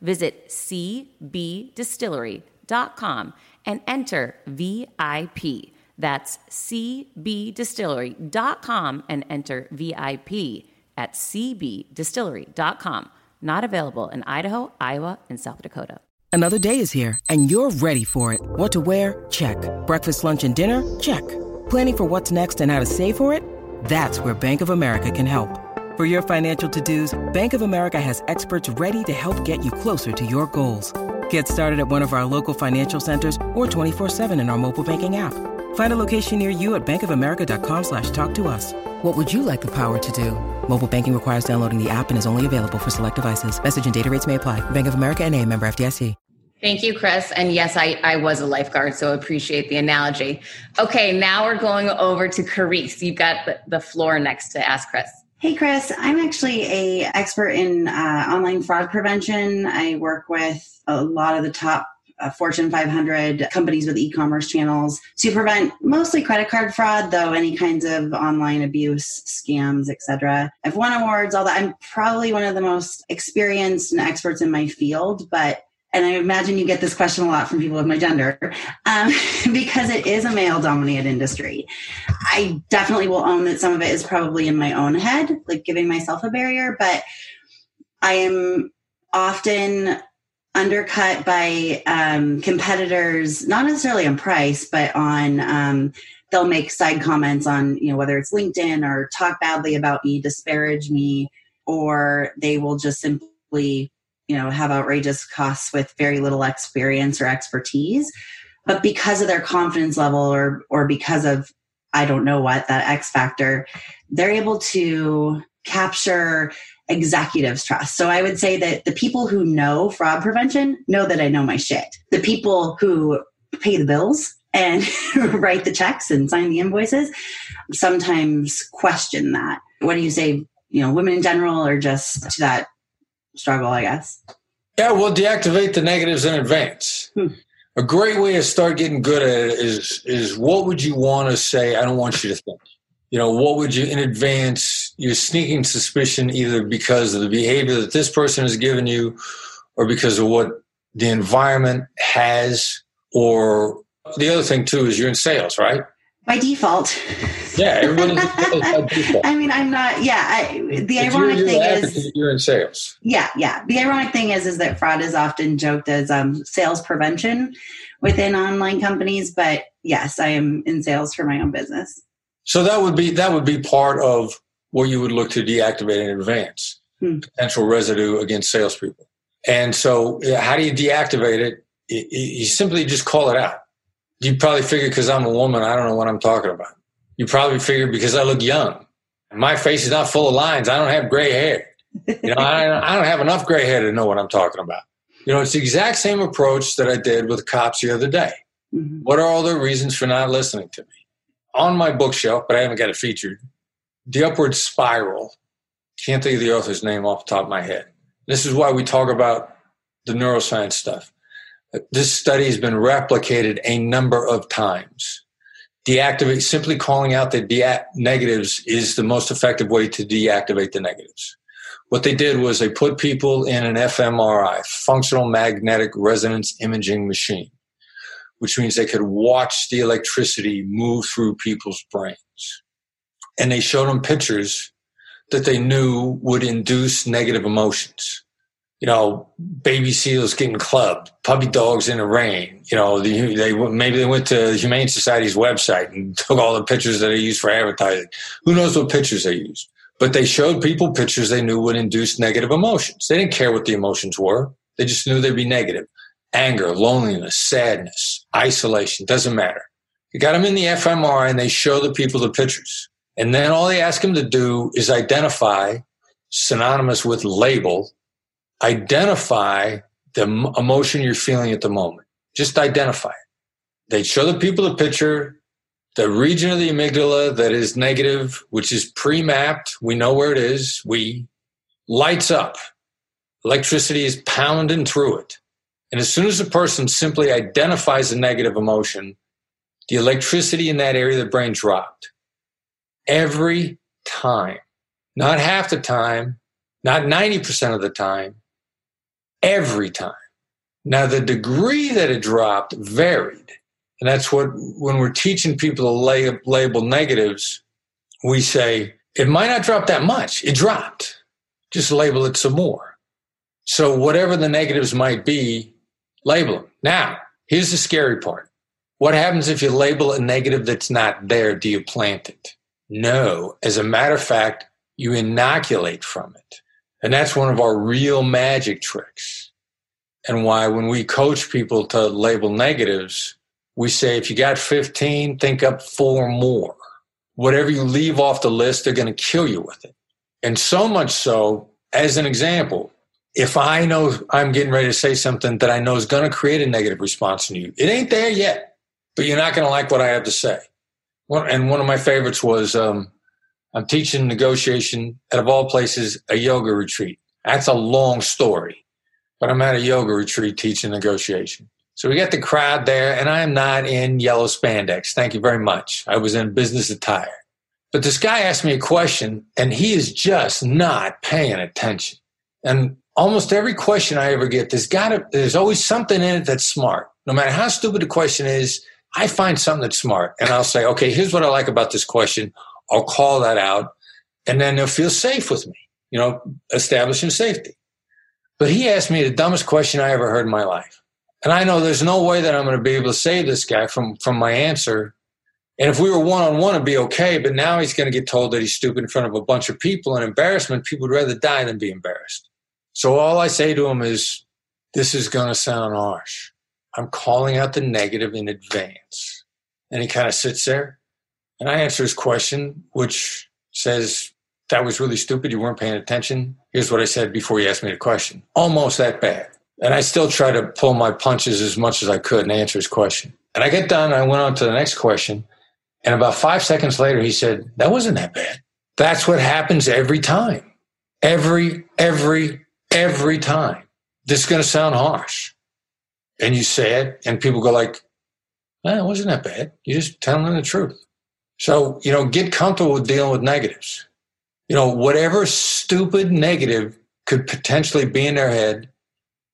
Visit cbdistillery.com and enter VIP. That's cbdistillery.com and enter VIP at cbdistillery.com. Not available in Idaho, Iowa, and South Dakota. Another day is here and you're ready for it. What to wear? Check. Breakfast, lunch, and dinner? Check. Planning for what's next and how to save for it? That's where Bank of America can help. For your financial to-dos, Bank of America has experts ready to help get you closer to your goals. Get started at one of our local financial centers or 24-7 in our mobile banking app. Find a location near you at bankofamerica.com slash talk to us. What would you like the power to do? Mobile banking requires downloading the app and is only available for select devices. Message and data rates may apply. Bank of America and a member FDIC. Thank you, Chris. And yes, I, I was a lifeguard, so I appreciate the analogy. Okay, now we're going over to Carice. You've got the floor next to ask Chris. Hey, Chris. I'm actually a expert in uh, online fraud prevention. I work with a lot of the top uh, Fortune 500 companies with e-commerce channels to prevent mostly credit card fraud, though any kinds of online abuse, scams, etc. I've won awards, all that. I'm probably one of the most experienced and experts in my field, but and I imagine you get this question a lot from people of my gender, um, because it is a male dominated industry. I definitely will own that some of it is probably in my own head, like giving myself a barrier, but I am often undercut by um, competitors, not necessarily on price, but on um, they'll make side comments on, you know, whether it's LinkedIn or talk badly about me, disparage me, or they will just simply you know have outrageous costs with very little experience or expertise. But because of their confidence level or or because of i don't know what that x factor they're able to capture executives trust. So i would say that the people who know fraud prevention know that i know my shit. The people who pay the bills and write the checks and sign the invoices sometimes question that. What do you say you know women in general or just to that struggle, I guess. Yeah, well, deactivate the negatives in advance. Hmm. A great way to start getting good at it is is what would you want to say? I don't want you to think. You know, what would you in advance? You're sneaking suspicion either because of the behavior that this person has given you, or because of what the environment has, or the other thing too is you're in sales, right? By default. Yeah, everybody's by default. I mean, I'm not. Yeah, I, the if ironic thing is you're in sales. Yeah, yeah. The ironic thing is, is that fraud is often joked as um, sales prevention within online companies. But yes, I am in sales for my own business. So that would be that would be part of what you would look to deactivate in advance. Hmm. Potential residue against salespeople. And so, how do you deactivate it? You simply just call it out you probably figure because I'm a woman, I don't know what I'm talking about. You probably figure because I look young. My face is not full of lines. I don't have gray hair. You know, I, I don't have enough gray hair to know what I'm talking about. You know, it's the exact same approach that I did with cops the other day. Mm-hmm. What are all their reasons for not listening to me? On my bookshelf, but I haven't got it featured, The Upward Spiral. Can't think of the author's name off the top of my head. This is why we talk about the neuroscience stuff. This study has been replicated a number of times. Deactivate, simply calling out the negatives is the most effective way to deactivate the negatives. What they did was they put people in an fMRI, functional magnetic resonance imaging machine, which means they could watch the electricity move through people's brains. And they showed them pictures that they knew would induce negative emotions you know, baby seals getting clubbed, puppy dogs in the rain. You know, the, they maybe they went to the Humane Society's website and took all the pictures that they used for advertising. Who knows what pictures they used? But they showed people pictures they knew would induce negative emotions. They didn't care what the emotions were. They just knew they'd be negative. Anger, loneliness, sadness, isolation, doesn't matter. You got them in the fMRI and they show the people the pictures. And then all they ask them to do is identify synonymous with label identify the emotion you're feeling at the moment. Just identify it. They show the people the picture, the region of the amygdala that is negative, which is pre mapped. We know where it is. We lights up. Electricity is pounding through it. And as soon as a person simply identifies a negative emotion, the electricity in that area of the brain dropped. Every time. Not half the time, not 90% of the time, every time. Now, the degree that it dropped varied. And that's what, when we're teaching people to lay, label negatives, we say, it might not drop that much. It dropped. Just label it some more. So, whatever the negatives might be, label them. Now, here's the scary part. What happens if you label a negative that's not there? Do you plant it? No. As a matter of fact, you inoculate from it. And that's one of our real magic tricks. And why, when we coach people to label negatives, we say if you got 15, think up four more. Whatever you leave off the list, they're going to kill you with it. And so much so, as an example, if I know I'm getting ready to say something that I know is going to create a negative response in you, it ain't there yet, but you're not going to like what I have to say. And one of my favorites was um, I'm teaching negotiation at, of all places, a yoga retreat. That's a long story, but I'm at a yoga retreat teaching negotiation. So we got the crowd there, and I am not in yellow spandex. Thank you very much. I was in business attire. But this guy asked me a question, and he is just not paying attention. And almost every question I ever get, there's got to, there's always something in it that's smart. No matter how stupid the question is, I find something that's smart, and I'll say, okay, here's what I like about this question. I'll call that out, and then they'll feel safe with me. You know, establishing safety. But he asked me the dumbest question I ever heard in my life. And I know there's no way that I'm going to be able to save this guy from, from my answer. And if we were one on one, it'd be okay. But now he's going to get told that he's stupid in front of a bunch of people and embarrassment. People would rather die than be embarrassed. So all I say to him is, this is going to sound harsh. I'm calling out the negative in advance. And he kind of sits there and I answer his question, which says, that was really stupid. You weren't paying attention. Here's what I said before you asked me the question. Almost that bad. And I still try to pull my punches as much as I could and answer his question. And I get done. I went on to the next question. And about five seconds later, he said, That wasn't that bad. That's what happens every time. Every, every, every time. This is going to sound harsh. And you say it, and people go like, eh, it wasn't that bad. You're just telling them the truth. So, you know, get comfortable with dealing with negatives. You know, whatever stupid negative could potentially be in their head,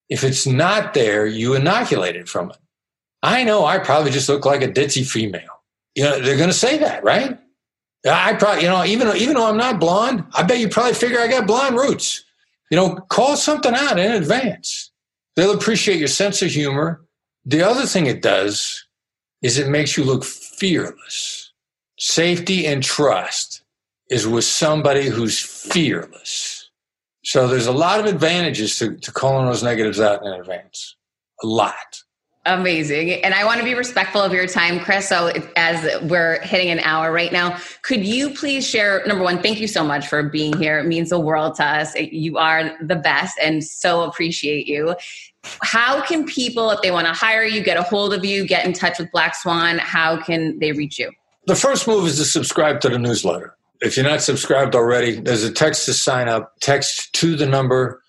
if it's not there, you inoculate it from it. I know I probably just look like a ditzy female. You know, they're going to say that, right? I probably, you know, even even though I'm not blonde, I bet you probably figure I got blonde roots. You know, call something out in advance. They'll appreciate your sense of humor. The other thing it does is it makes you look fearless. Safety and trust is with somebody who's fearless. So there's a lot of advantages to, to calling those negatives out in advance. A lot. Amazing. And I want to be respectful of your time, Chris. So, as we're hitting an hour right now, could you please share? Number one, thank you so much for being here. It means the world to us. You are the best and so appreciate you. How can people, if they want to hire you, get a hold of you, get in touch with Black Swan, how can they reach you? The first move is to subscribe to the newsletter. If you're not subscribed already, there's a text to sign up. Text to the number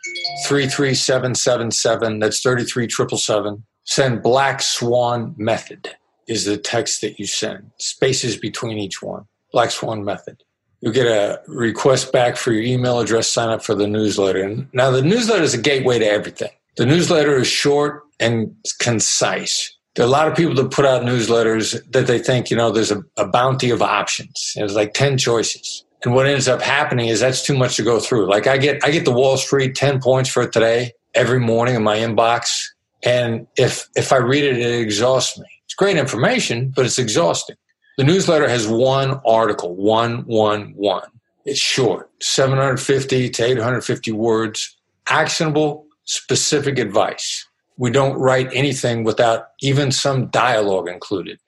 33777. That's 33777. Send Black Swan Method is the text that you send. Spaces between each one. Black Swan Method. You get a request back for your email address, sign up for the newsletter. Now the newsletter is a gateway to everything. The newsletter is short and concise there are a lot of people that put out newsletters that they think, you know, there's a, a bounty of options. There's like 10 choices. And what ends up happening is that's too much to go through. Like I get, I get the Wall Street 10 points for today every morning in my inbox. And if, if I read it, it exhausts me. It's great information, but it's exhausting. The newsletter has one article, one, one, one. It's short, 750 to 850 words, actionable, specific advice we don't write anything without even some dialogue included.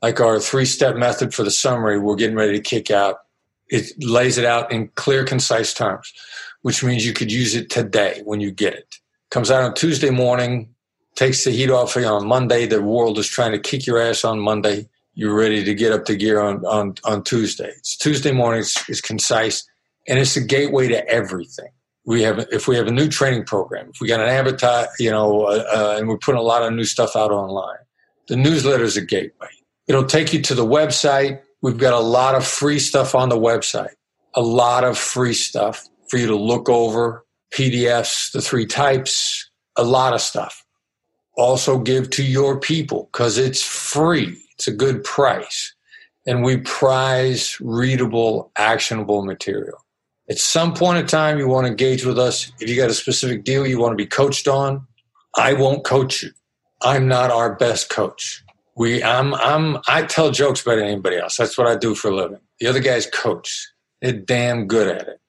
Like our three step method for the summary, we're getting ready to kick out. It lays it out in clear, concise terms, which means you could use it today when you get it. Comes out on Tuesday morning, takes the heat off you on Monday. The world is trying to kick your ass on Monday. You're ready to get up to gear on, on, on Tuesday. It's Tuesday morning, it's, it's concise, and it's a gateway to everything we have if we have a new training program, if we got an advertise, you know, uh, uh, and we're putting a lot of new stuff out online, the newsletter is a gateway. It'll take you to the website. We've got a lot of free stuff on the website, a lot of free stuff for you to look over, PDFs, the three types, a lot of stuff. Also give to your people because it's free. It's a good price. And we prize readable, actionable material. At some point in time, you want to engage with us. If you got a specific deal you want to be coached on, I won't coach you. I'm not our best coach. We, I'm, I'm, I tell jokes better than anybody else. That's what I do for a living. The other guys coach. They're damn good at it.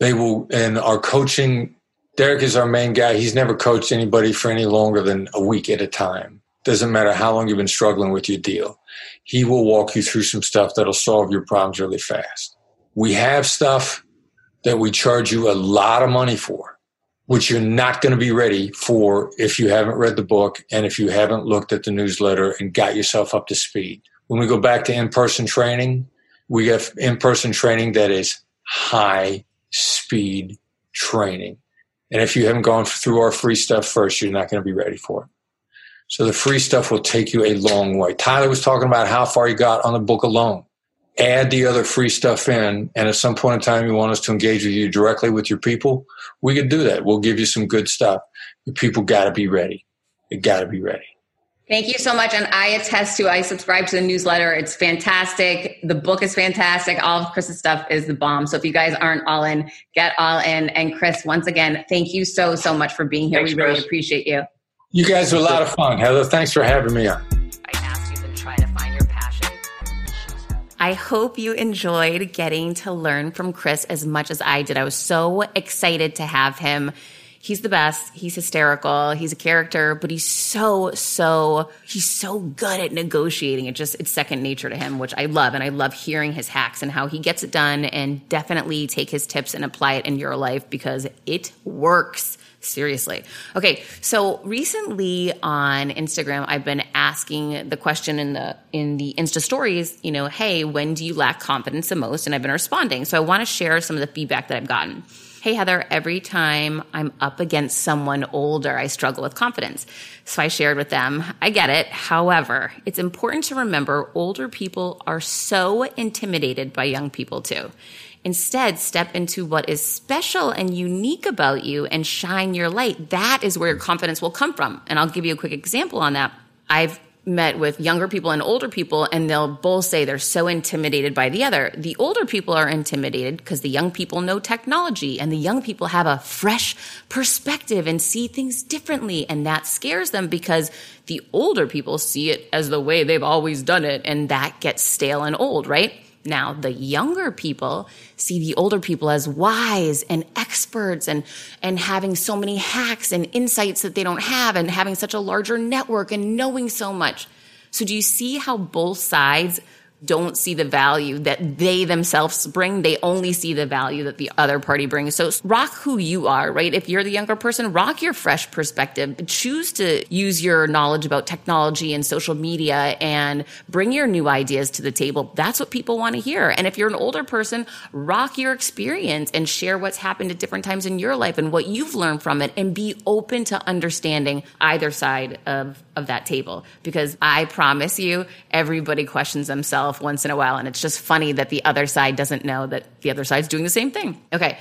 They will, and our coaching, Derek is our main guy. He's never coached anybody for any longer than a week at a time. Doesn't matter how long you've been struggling with your deal. He will walk you through some stuff that'll solve your problems really fast. We have stuff that we charge you a lot of money for, which you're not going to be ready for if you haven't read the book and if you haven't looked at the newsletter and got yourself up to speed. When we go back to in person training, we have in person training that is high speed training. And if you haven't gone through our free stuff first, you're not going to be ready for it. So the free stuff will take you a long way. Tyler was talking about how far he got on the book alone. Add the other free stuff in, and at some point in time, you want us to engage with you directly with your people, we can do that. We'll give you some good stuff. Your people got to be ready. They got to be ready. Thank you so much. And I attest to, I subscribe to the newsletter. It's fantastic. The book is fantastic. All of Chris's stuff is the bomb. So if you guys aren't all in, get all in. And Chris, once again, thank you so, so much for being here. Thanks, we really Chris. appreciate you. You guys are a lot of fun. Heather, thanks for having me on. I hope you enjoyed getting to learn from Chris as much as I did. I was so excited to have him he's the best. He's hysterical. He's a character, but he's so, so, he's so good at negotiating. It just, it's second nature to him, which I love. And I love hearing his hacks and how he gets it done and definitely take his tips and apply it in your life because it works. Seriously. Okay, so recently on Instagram, I've been asking the question in the in the Insta stories, you know, hey, when do you lack confidence the most? And I've been responding. So I want to share some of the feedback that I've gotten. Hey, Heather, every time I'm up against someone older, I struggle with confidence. So I shared with them, I get it. However, it's important to remember older people are so intimidated by young people too. Instead, step into what is special and unique about you and shine your light. That is where your confidence will come from. And I'll give you a quick example on that. I've met with younger people and older people, and they'll both say they're so intimidated by the other. The older people are intimidated because the young people know technology, and the young people have a fresh perspective and see things differently. And that scares them because the older people see it as the way they've always done it, and that gets stale and old, right? Now, the younger people see the older people as wise and experts and, and having so many hacks and insights that they don't have and having such a larger network and knowing so much. So do you see how both sides don't see the value that they themselves bring. They only see the value that the other party brings. So rock who you are, right? If you're the younger person, rock your fresh perspective. Choose to use your knowledge about technology and social media and bring your new ideas to the table. That's what people want to hear. And if you're an older person, rock your experience and share what's happened at different times in your life and what you've learned from it and be open to understanding either side of, of that table. Because I promise you, everybody questions themselves once in a while. And it's just funny that the other side doesn't know that the other side's doing the same thing. Okay.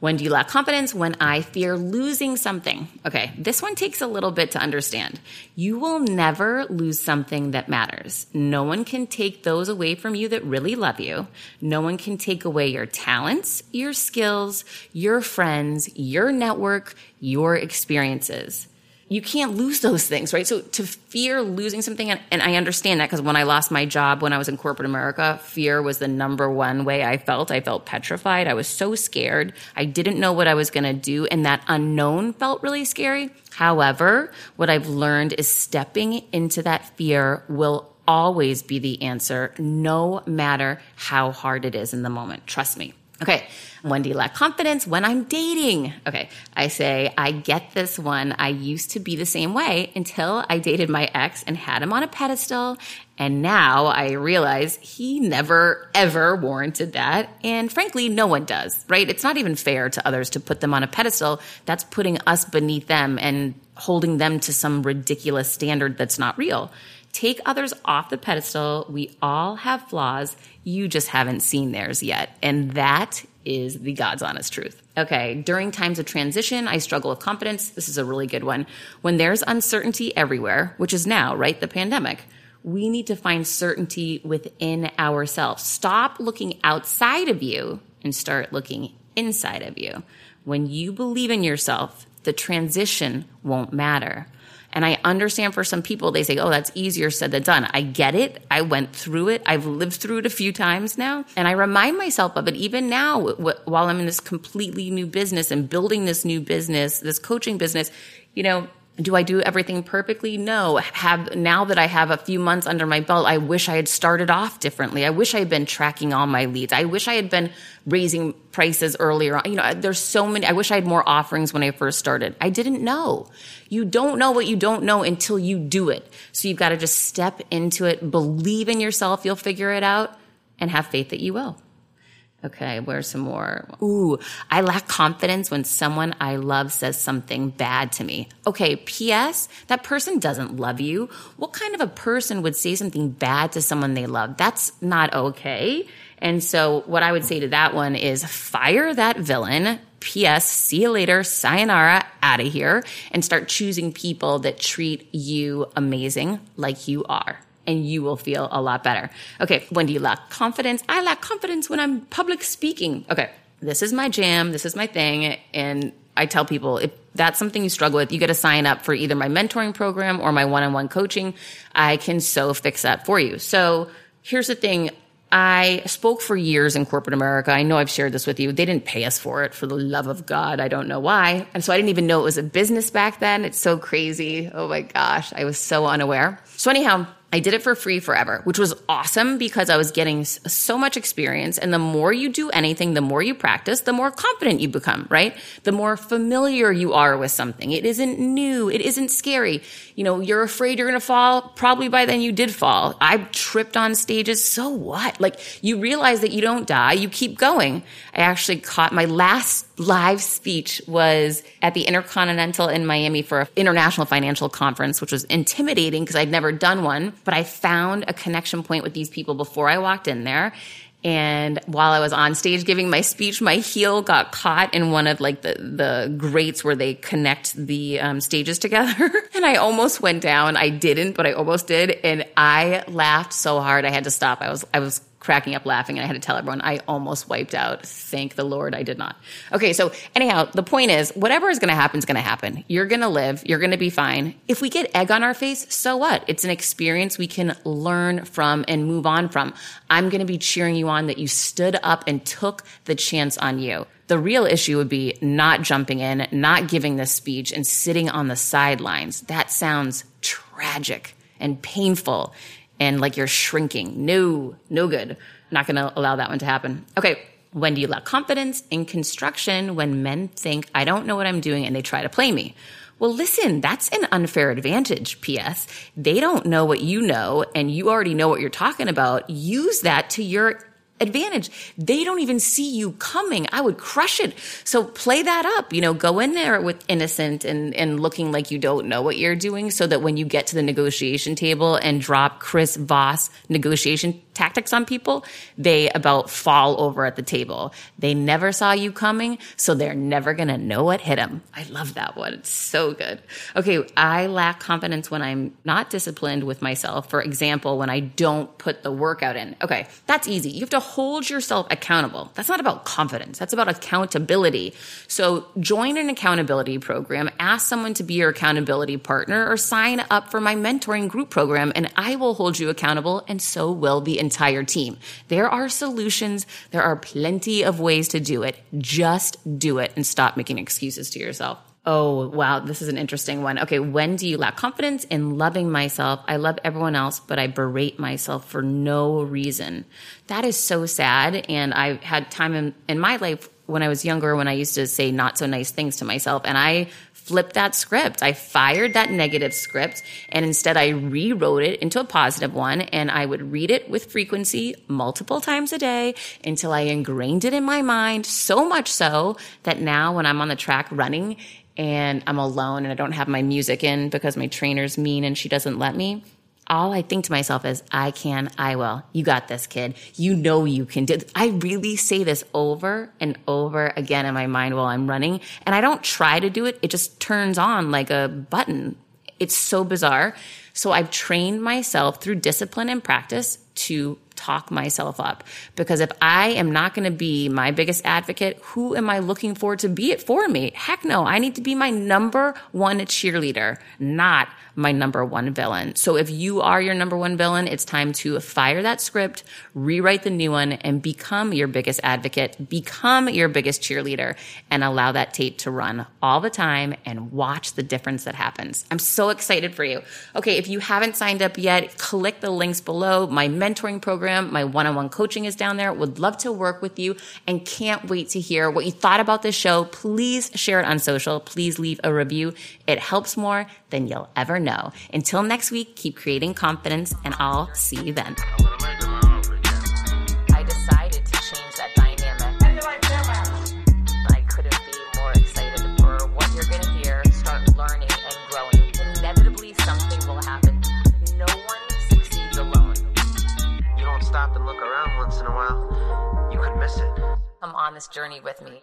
When do you lack confidence? When I fear losing something. Okay, this one takes a little bit to understand. You will never lose something that matters. No one can take those away from you that really love you. No one can take away your talents, your skills, your friends, your network, your experiences you can't lose those things, right? So to fear losing something, and, I understand that because when I lost my job when I was in corporate America, fear was the number one way I felt. I felt petrified. I was so scared. I didn't know what I was going to do, and that unknown felt really scary. However, what I've learned is stepping into that fear will always be the answer, no matter how hard it is in the moment. Trust me. Okay. You lack confidence? When I'm dating. Okay. I say, I get this one. I used to be the same way until I dated my ex and had him on a pedestal. And now I realize he never ever warranted that. And frankly, no one does, right? It's not even fair to others to put them on a pedestal. That's putting us beneath them and holding them to some ridiculous standard that's not real. Take others off the pedestal. We all have flaws. You just haven't seen theirs yet. And that is the God's honest truth. Okay, during times of transition, I struggle with confidence. This is a really good one. When there's uncertainty everywhere, which is now, right? The pandemic, we need to find certainty within ourselves. Stop looking outside of you and start looking inside of you. When you believe in yourself, the transition won't matter. And I understand for some people, they say, oh, that's easier said than done. I get it. I went through it. I've lived through it a few times now. And I remind myself of it even now while I'm in this completely new business and building this new business, this coaching business. You know, Do I do everything perfectly? No. Have now that I have a few months under my belt, I wish I had started off differently. I wish I had been tracking all my leads. I wish I had been raising prices earlier. on. You know, there's so many. I wish I had more offerings when I first started. I didn't know. You don't know what you don't know until you do it. So you've got to just step into it, believe in yourself, you'll figure it out, and have faith that you will. Okay, where's some more? Ooh, I lack confidence when someone I love says something bad to me. Okay, P.S. That person doesn't love you. What kind of a person would say something bad to someone they love? That's not okay. And so, what I would say to that one is fire that villain. P.S. See you later. Sayonara. Out of here. And start choosing people that treat you amazing like you are and you will feel a lot better. Okay, when do you lack confidence? I lack confidence when I'm public speaking. Okay, this is my jam, this is my thing, and I tell people if that's something you struggle with, you got to sign up for either my mentoring program or my one on one coaching. I can so fix that for you. So here's the thing. I spoke for years in corporate America. I know I've shared this with you. They didn't pay us for it for the love of God. I don't know why. And so I didn't even know it was a business back then. It's so crazy. Oh my gosh. I was so unaware. So anyhow, I did it for free forever, which was awesome because I was getting so much experience. And the more you do anything, the more you practice, the more confident you become, right? The more familiar you are with something. It isn't new. It isn't scary. You know, you're afraid you're going to fall. Probably by then you did fall. I tripped on stages. So what? Like you realize that you don't die. You keep going. I actually caught my last live speech was at the Intercontinental in Miami for an international financial conference, which was intimidating because I'd never done one. But I found a connection point with these people before I walked in there. And while I was on stage giving my speech, my heel got caught in one of like the, the grates where they connect the um, stages together. and I almost went down. I didn't, but I almost did. And I laughed so hard I had to stop. I was, I was cracking up laughing and I had to tell everyone I almost wiped out. Thank the Lord I did not. Okay, so anyhow, the point is whatever is going to happen is going to happen. You're going to live, you're going to be fine. If we get egg on our face, so what? It's an experience we can learn from and move on from. I'm going to be cheering you on that you stood up and took the chance on you. The real issue would be not jumping in, not giving the speech and sitting on the sidelines. That sounds tragic and painful and like you're shrinking. No, no good. Not going to allow that one to happen. Okay. When do you lack confidence in construction when men think I don't know what I'm doing and they try to play me? Well, listen, that's an unfair advantage. P.S. They don't know what you know and you already know what you're talking about. Use that to your advantage. They don't even see you coming. I would crush it. So play that up, you know, go in there with innocent and, and looking like you don't know what you're doing so that when you get to the negotiation table and drop Chris Voss negotiation tactics on people, they about fall over at the table. They never saw you coming, so they're never going to know what hit them. I love that one. It's so good. Okay, I lack confidence when I'm not disciplined with myself. For example, when I don't put the workout in. Okay, that's easy. You have to hold yourself accountable. That's not about confidence. That's about accountability. So join an accountability program, ask someone to be your accountability partner or sign up for my mentoring group program and I will hold you accountable and so will the entire team. There are solutions. There are plenty of ways to do it. Just do it and stop making excuses to yourself. Oh, wow. This is an interesting one. Okay. When do you lack confidence in loving myself? I love everyone else, but I berate myself for no reason. That is so sad. And I had time in, in my life when I was younger when I used to say not so nice things to myself. And I flipped that script. I fired that negative script and instead I rewrote it into a positive one and I would read it with frequency multiple times a day until I ingrained it in my mind so much so that now when I'm on the track running and I'm alone and I don't have my music in because my trainer's mean and she doesn't let me, all I think to myself is, I can, I will. You got this, kid. You know you can do. I really say this over and over again in my mind while I'm running, and I don't try to do it. It just turns on like a button. It's so bizarre. So I've trained myself through discipline and practice to talk myself up. Because if I am not going to be my biggest advocate, who am I looking for to be it for me? Heck no, I need to be my number one cheerleader, not my number one villain. So if you are your number one villain, it's time to fire that script, rewrite the new one, and become your biggest advocate, become your biggest cheerleader, and allow that tape to run all the time and watch the difference that happens. I'm so excited for you. Okay, if you haven't signed up yet, click the links below. My mentoring program, my one on one coaching is down there. Would love to work with you and can't wait to hear what you thought about this show. Please share it on social. Please leave a review. It helps more than you'll ever know. Until next week, keep creating confidence and I'll see you then. On this journey with me.